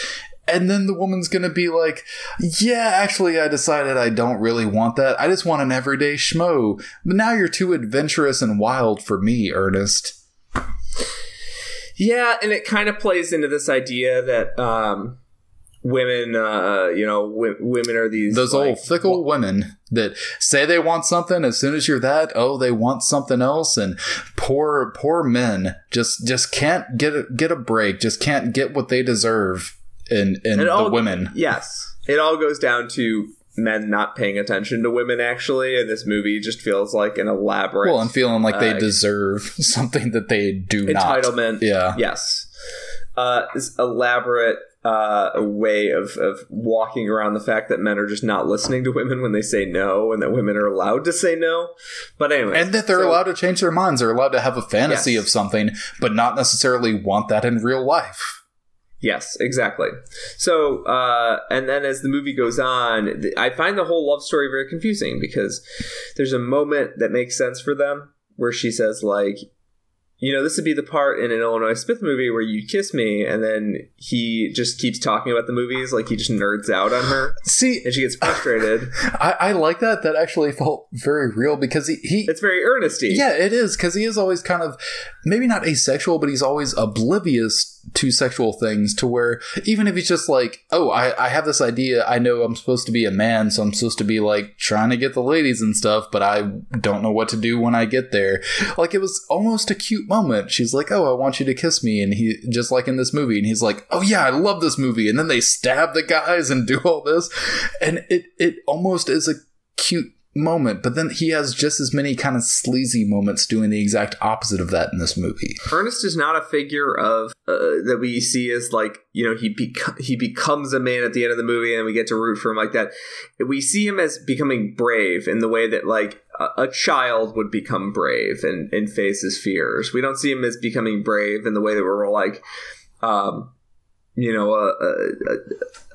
And then the woman's going to be like, yeah, actually, I decided I don't really want that. I just want an everyday schmo. But now you're too adventurous and wild for me, Ernest. Yeah, and it kind of plays into this idea that um, women, uh, you know, w- women are these those like, old fickle women that say they want something as soon as you're that oh they want something else and poor poor men just just can't get a, get a break just can't get what they deserve in in And the all- women. Yes, it all goes down to men not paying attention to women. Actually, and this movie just feels like an elaborate well and feeling like they uh, deserve something that they do not entitlement. yeah Yes, uh, this elaborate uh, way of of walking around the fact that men are just not listening to women when they say no, and that women are allowed to say no. But anyway, and that they're so- allowed to change their minds they're allowed to have a fantasy Yes. of something but not necessarily want that in real life Yes, exactly. So, uh, and then as the movie goes on, I find the whole love story very confusing because there's a moment that makes sense for them where she says, like, you know, this would be the part in an Illinois Smith movie where you kiss me, and then he just keeps talking about the movies, like he just nerds out on her, see and she gets frustrated. I, I like that that actually felt very real because he, he it's very earnesty. Yeah, it is because he is always kind of maybe not asexual, but he's always oblivious two sexual things to where even if he's just like, oh, I, I have this idea, I know I'm supposed to be a man, so I'm supposed to be like trying to get the ladies and stuff, but I don't know what to do when I get there. Like it was almost a cute moment. She's like, oh, I want you to kiss me, and he just like in this movie, and he's like, oh yeah, I love this movie, and then they stab the guys and do all this, and it it almost is a cute moment, but then he has just as many kind of sleazy moments doing the exact opposite of that in this movie. Ernest is not a figure of uh, that we see as like you know he he becomes a man at the end of the movie and we get to root for him like that. We see him as becoming brave in the way that like a, a child would become brave and and face his fears. We don't see him as becoming brave in the way that we're like. Um, you know, a,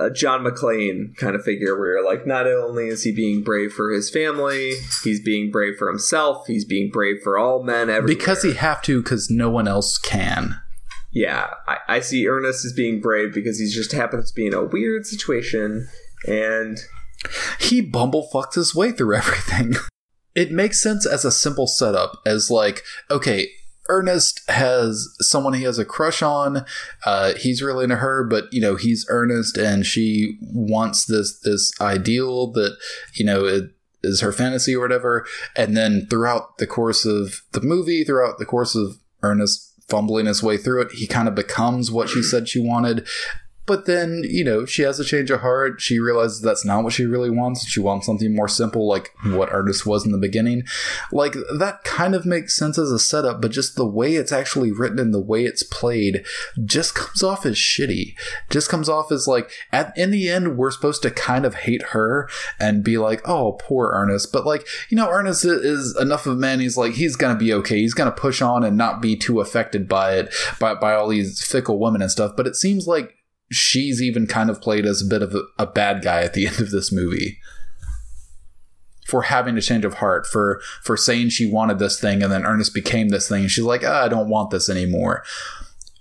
a, a, John McClane kind of figure where like not only is he being brave for his family, he's being brave for himself, he's being brave for all men everywhere. Because he have to, because no one else can. Yeah, I, I see Ernest as being brave because he just happens to be in a weird situation and he bumblefucked his way through everything. It makes sense as a simple setup, as like, okay, Ernest has someone he has a crush on. Uh, he's really into her, but you know he's Ernest, and she wants this this ideal that you know it is her fantasy or whatever. And then throughout the course of the movie, throughout the course of Ernest fumbling his way through it, he kind of becomes what she said she wanted. But then, you know, she has a change of heart. She realizes that's not what she really wants. She wants something more simple, like what Ernest was in the beginning. Like, that kind of makes sense as a setup, but just the way it's actually written and the way it's played just comes off as shitty. Just comes off as like, at, in the end, we're supposed to kind of hate her and be like, oh, poor Ernest. But like, you know, Ernest is enough of a man. He's like, he's going to be okay. He's going to push on and not be too affected by it, by, by all these fickle women and stuff. But it seems like she's even kind of played as a bit of a, a, bad guy at the end of this movie for having a change of heart for for saying she wanted this thing and then ernest became this thing and she's like oh, i don't want this anymore.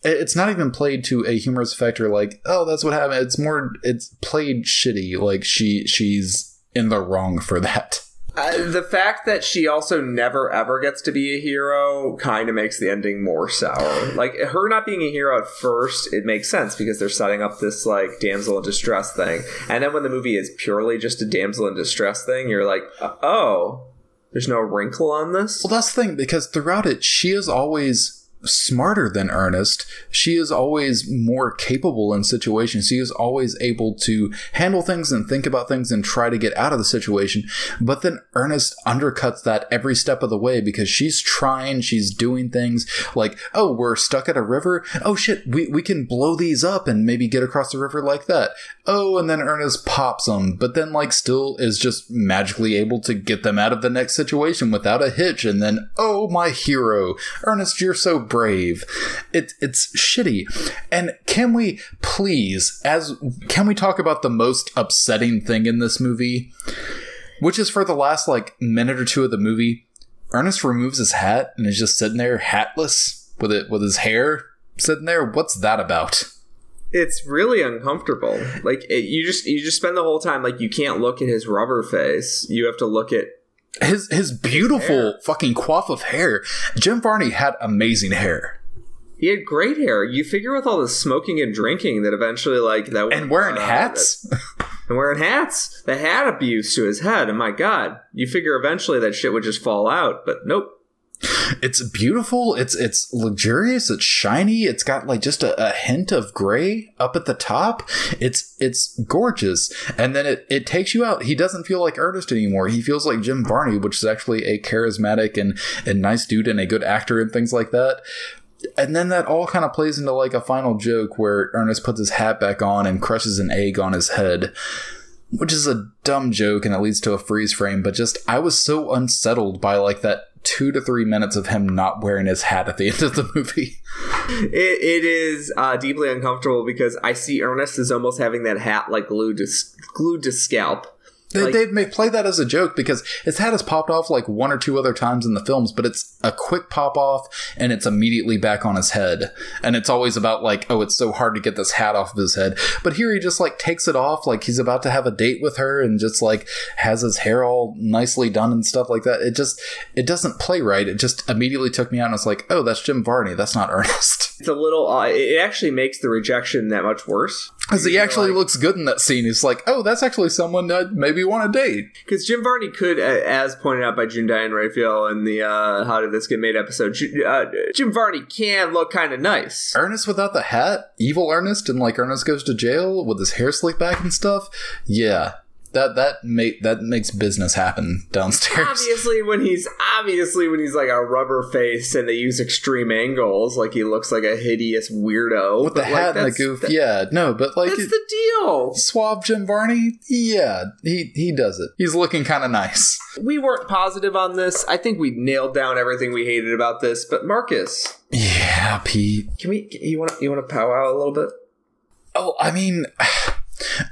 It's not even played to a humorous effect or like oh that's what happened. It's more it's played shitty like she she's in the wrong for that uh, the fact that she also never ever gets to be a hero kind of makes the ending more sour. Like her not being a hero at first, it makes sense because they're setting up this like damsel in distress thing, and then when the movie is purely just a damsel in distress thing, you're like, oh, there's no wrinkle on this. Well, that's the thing because throughout it, she is always smarter than Ernest. She is always more capable in situations. She is always able to handle things and think about things and try to get out of the situation. But then Ernest undercuts that every step of the way because she's trying, she's doing things like, oh, we're stuck at a river. Oh shit, we, we can blow these up and maybe get across the river like that. Oh, and then Ernest pops them, but then like still is just magically able to get them out of the next situation without a hitch. And then, oh, my hero. Ernest, you're so brave. It, it's shitty. And can we please, as can we talk about the most upsetting thing in this movie, which is for the last like minute or two of the movie, Ernest removes his hat and is just sitting there hatless with it with his hair sitting there. What's that about? it's really uncomfortable. Like it, you just you just spend the whole time like you can't look at his rubber face. You have to look at his his beautiful his fucking coif of hair. Jim Varney had amazing hair. He had great hair. You figure with all the smoking and drinking that eventually like that and wearing uh, hats. And wearing hats, the hat abuse to his head. And my God, you figure eventually that shit would just fall out, but nope. It's beautiful. It's it's luxurious. It's shiny. It's got like just a, a, hint of gray up at the top. It's it's gorgeous. And then it, it takes you out. He doesn't feel like Ernest anymore. He feels like Jim Varney, which is actually a charismatic and, and nice dude and a good actor and things like that. And then that all kind of plays into like a final joke where Ernest puts his hat back on and crushes an egg on his head which is a dumb joke and it leads to a freeze frame but just i was so unsettled by like that two to three minutes of him not wearing his hat at the end of the movie. It, it is uh, deeply uncomfortable because I see Ernest as almost having that hat like glued to glued to scalp. They, Like- they may play that as a joke because his hat has popped off like one or two other times in the films, but it's a quick pop off and it's immediately back on his head. And it's always about like, oh, it's so hard to get this hat off of his head. But here he just like takes it off like he's about to have a date with her and just like has his hair all nicely done and stuff like that. It just, it doesn't play right. It just immediately took me out and it's like, oh, that's Jim Varney. That's not Ernest. It's a little. Uh, it actually makes the rejection that much worse. Because he actually like- looks good in that scene. He's like, oh, that's actually someone I'd maybe want to date. Because Jim Varney could, as pointed out by June Diane Raphael in the uh, "How Did This Get Made" episode, uh, Jim Varney can look kind of nice. Ernest without the hat, evil Ernest, and like Ernest goes to jail with his hair slicked back and stuff. Yeah, that that make that makes business happen downstairs. Obviously, when he's obviously when he's like a rubber face and they use extreme angles, like he looks like a hideous weirdo with the like, hat and the goof, that- yeah, no, but like that's it- the deal. suave Jim Varney, yeah, he he does it. He's looking kind of nice. We weren't positive on this. I think we nailed down everything we hated about this. But Marcus, Yeah, Pete. can we? You want you want to powwow a little bit? Oh, I mean,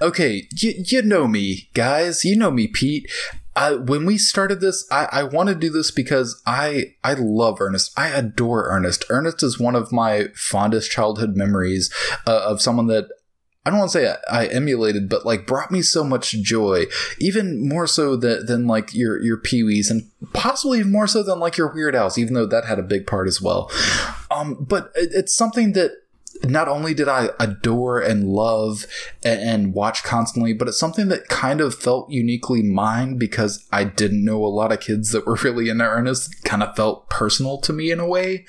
okay, you, you know me, guys. You know me, Pete. I, when we started this, I, I want to do this because I I love Ernest. I adore Ernest. Ernest is one of my fondest childhood memories uh, of someone that I don't want to say I, I emulated, but like brought me so much joy, even more so than, than like your your Pee Wees, and possibly more so than like your Weird Als, even though that had a big part as well. Um, but it, it's something that not only did I adore and love and, and watch constantly, but it's something that kind of felt uniquely mine because I didn't know a lot of kids that were really into Ernest. It kind of felt personal to me in a way.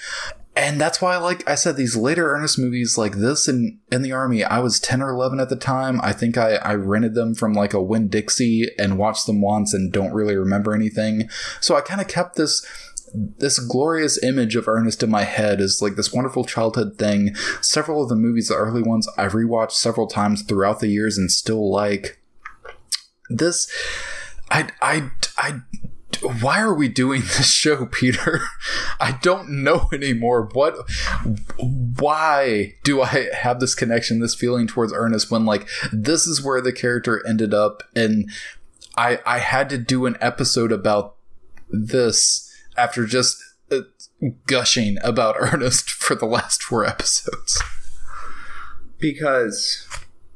And that's why, like I said, these later Ernest movies like this and in the army, I was 10 or 11 at the time. I think I, I rented them from like a Winn Dixie and watched them once and don't really remember anything. So I kind of kept this this glorious image of Ernest in my head is like this wonderful childhood thing. Several of the movies, the early ones, I've rewatched several times throughout the years and still like. This, I, I, I, why are we doing this show, Peter? I don't know anymore. What, why do I have this connection, this feeling towards Ernest when like this is where the character ended up and I, I had to do an episode about this after just uh, gushing about Ernest for the last four episodes. Because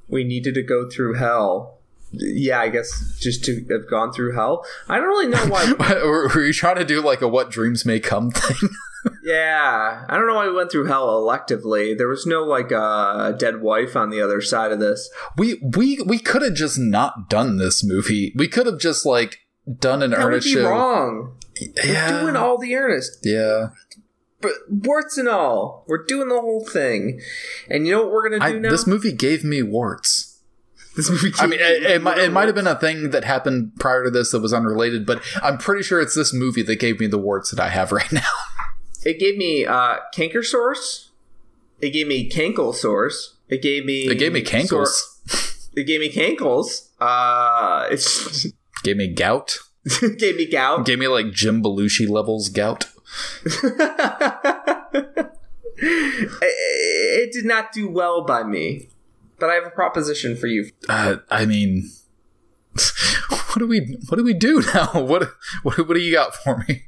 we needed to go through hell. Yeah, I guess just to have gone through hell. I don't really know why. were, you trying to do like a what dreams may come thing? yeah, I don't know why we went through hell electively. There was no like uh, dead wife on the other side of this. we we we could have just not done this movie. We could have just like done an That would Ernest be show. wrong. Yeah, We're doing all the Ernest, yeah. but warts and all. We're doing the whole thing. And you know what we're gonna I, do now? this movie gave me warts. This movie. I mean, it, it, might, it might have been a thing that happened prior to this that was unrelated, but I'm pretty sure it's this movie that gave me the warts that I have right now. It gave me uh, canker sores. It gave me cankle sores. It gave me. It gave me cankles. it gave me cankles. Uh, it's gave me gout. gave me gout. Gave me like Jim Belushi levels gout. it, did not do well by me, but I have a proposition for you. Uh, I mean, what do we what do we do now? What what what do you got for me?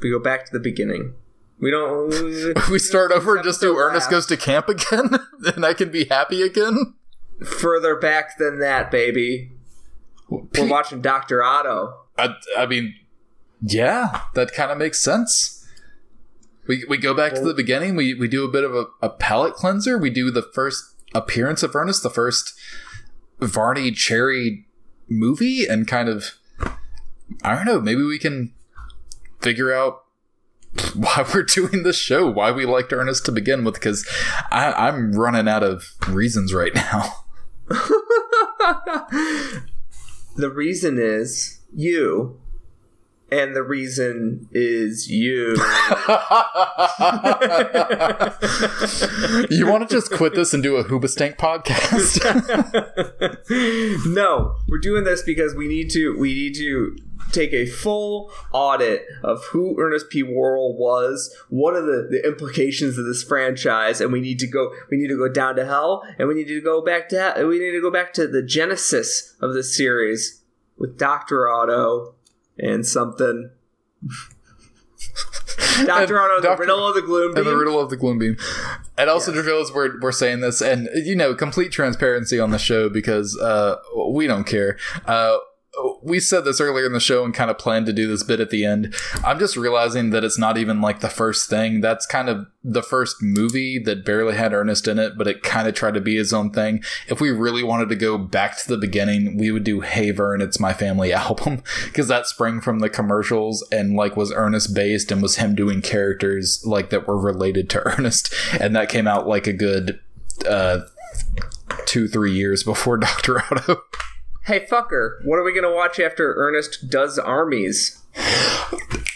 We go back to the beginning. We don't. We start over and just do Ernest goes to camp again, and I can be happy again. further back than that, baby. We're watching Doctor Otto. I, I mean, yeah, that kind of makes sense. We, we go back to the beginning. We, we do a bit of a, a palate cleanser. We do the first appearance of Ernest, the first Varney Cherry movie, and kind of, I don't know, maybe we can figure out why we're doing this show, why we liked Ernest to begin with, because I'm running out of reasons right now. The reason is you, and the reason is you. you want to just quit this and do a Hoobastank podcast? no, we're doing this because we need to. We need to take a full audit of who Ernest P. Worrell was. What are the, the implications of this franchise? And we need to go. We need to go down to hell, and we need to go back to. We need to go back to the genesis of this series. With Doctor Otto and something. Doctor Otto, the Dr. riddle of the gloom and the beam. riddle of the gloom beam. And also realize we're we're saying this, and you know, complete transparency on the show because uh, we don't care. Uh, we said this earlier in the show and kind of planned to do this bit at the end. I'm just realizing that it's not even like the first thing. That's kind of the first movie that barely had Ernest in it, but it kind of tried to be his own thing. If we really wanted to go back to the beginning, we would do Hey Vern, It's My Family album because that sprang from the commercials and like was Ernest based and was him doing characters like that were related to Ernest. And that came out like a good uh, two, three years before Dr. Otto. Hey, fucker, what are we going to watch after Ernest does armies?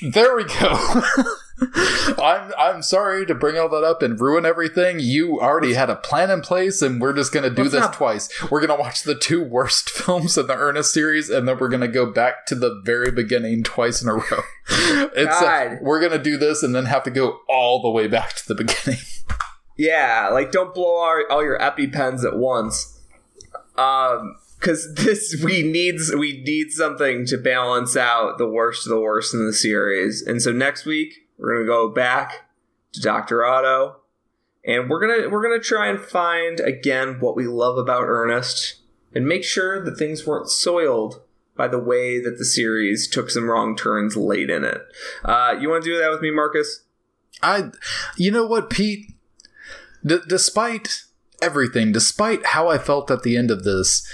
There we go. I'm I'm sorry to bring all that up and ruin everything. You already had a plan in place, and we're just gonna do Let's this not- twice. We're gonna watch the two worst films in the Ernest series, and then we're gonna go back to the very beginning twice in a row. It's uh, God. we're gonna do this and then have to go all the way back to the beginning. Yeah, like don't blow all, all your EpiPens at once. Um, because this we need we need something to balance out the worst of the worst in the series. And so next week we're gonna go back to Doctor Otto, and we're gonna we're gonna try and find again what we love about Ernest, and make sure that things weren't soiled by the way that the series took some wrong turns late in it. Uh, you want to do that with me, Marcus? I, you know what, Pete? D- despite everything, despite how I felt at the end of this,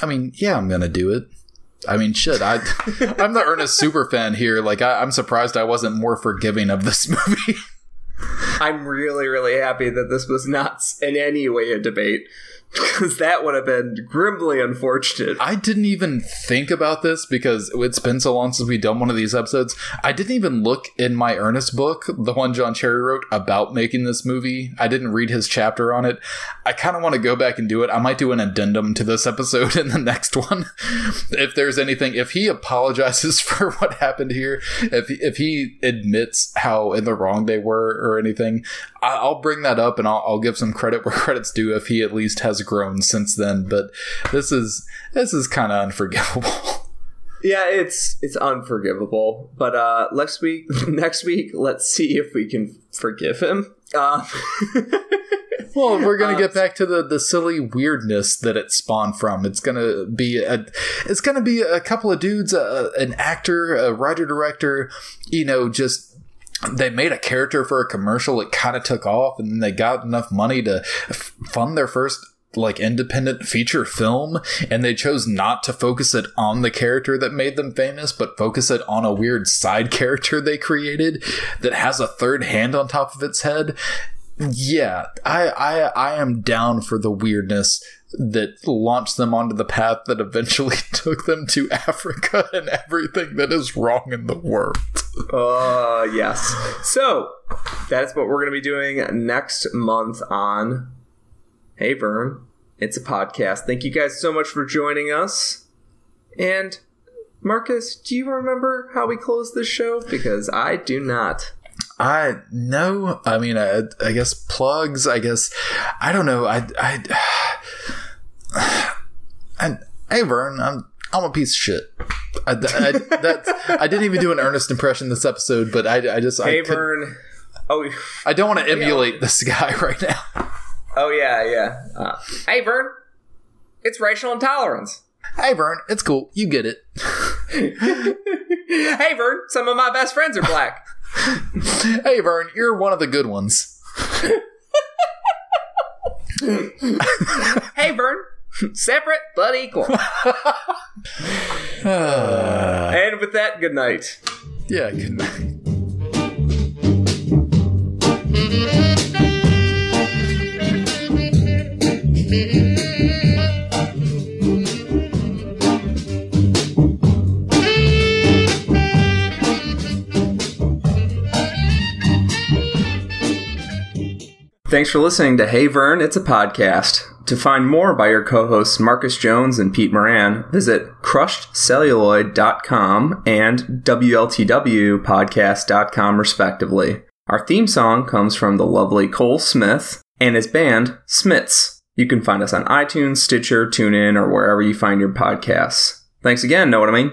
I mean, yeah, I'm gonna do it. I mean, shit, I, I'm the Ernest super fan here. Like, I, I'm surprised I wasn't more forgiving of this movie. I'm really, really happy that this was not in any way a debate because that would have been grimly unfortunate. I didn't even think about this because it's been so long since we've done one of these episodes. I didn't even look in my Ernest book, the one John Cherry wrote about making this movie. I didn't read his chapter on it. I kind of want to go back and do it. I might do an addendum to this episode in the next one. if there's anything, if he apologizes for what happened here, if if he admits how in the wrong they were or anything, I'll bring that up and I'll, I'll give some credit where credit's due if he at least has grown since then. But this is this is kind of unforgivable. Yeah, it's it's unforgivable. But uh next week, next week, let's see if we can forgive him. Uh, Well, we're gonna Uh, get back to the the silly weirdness that it spawned from. It's gonna be a, it's gonna be a couple of dudes, uh, an actor, a writer director, you know, just they made a character for a commercial. It kind of took off, and they got enough money to f- fund their first like independent feature film and they chose not to focus it on the character that made them famous but focus it on a weird side character they created that has a third hand on top of its head yeah, I, I I am down for the weirdness that launched them onto the path that eventually took them to Africa and everything that is wrong in the world. Uh yes. So that's what we're gonna be doing next month on Hey Vern. It's a podcast. Thank you guys so much for joining us. And Marcus, do you remember how we closed this show? Because I do not. I no, I mean, I, I guess plugs. I guess I don't know. I I and hey Vern, I'm I'm a piece of shit. I, I, I didn't even do an Ernest impression this episode, but I, I just Hey I, Vern. Oh, I don't want to emulate this guy right now. oh yeah, yeah. Uh, hey Vern. It's racial intolerance. Hey Vern, it's cool. You get it. hey Vern, some of my best friends are black. Hey Vern, you're one of the good ones. hey Vern, separate but equal. Uh, and with that, good night. yeah, good night. Thanks for listening to Hey Vern, it's a podcast. To find more by your co hosts Marcus Jones and Pete Moran, visit crushedcelluloid.com and WLTWpodcast.com, respectively. Our theme song comes from the lovely Cole Smith and his band, Smits. You can find us on iTunes, Stitcher, TuneIn, or wherever you find your podcasts. Thanks again. Know what I mean?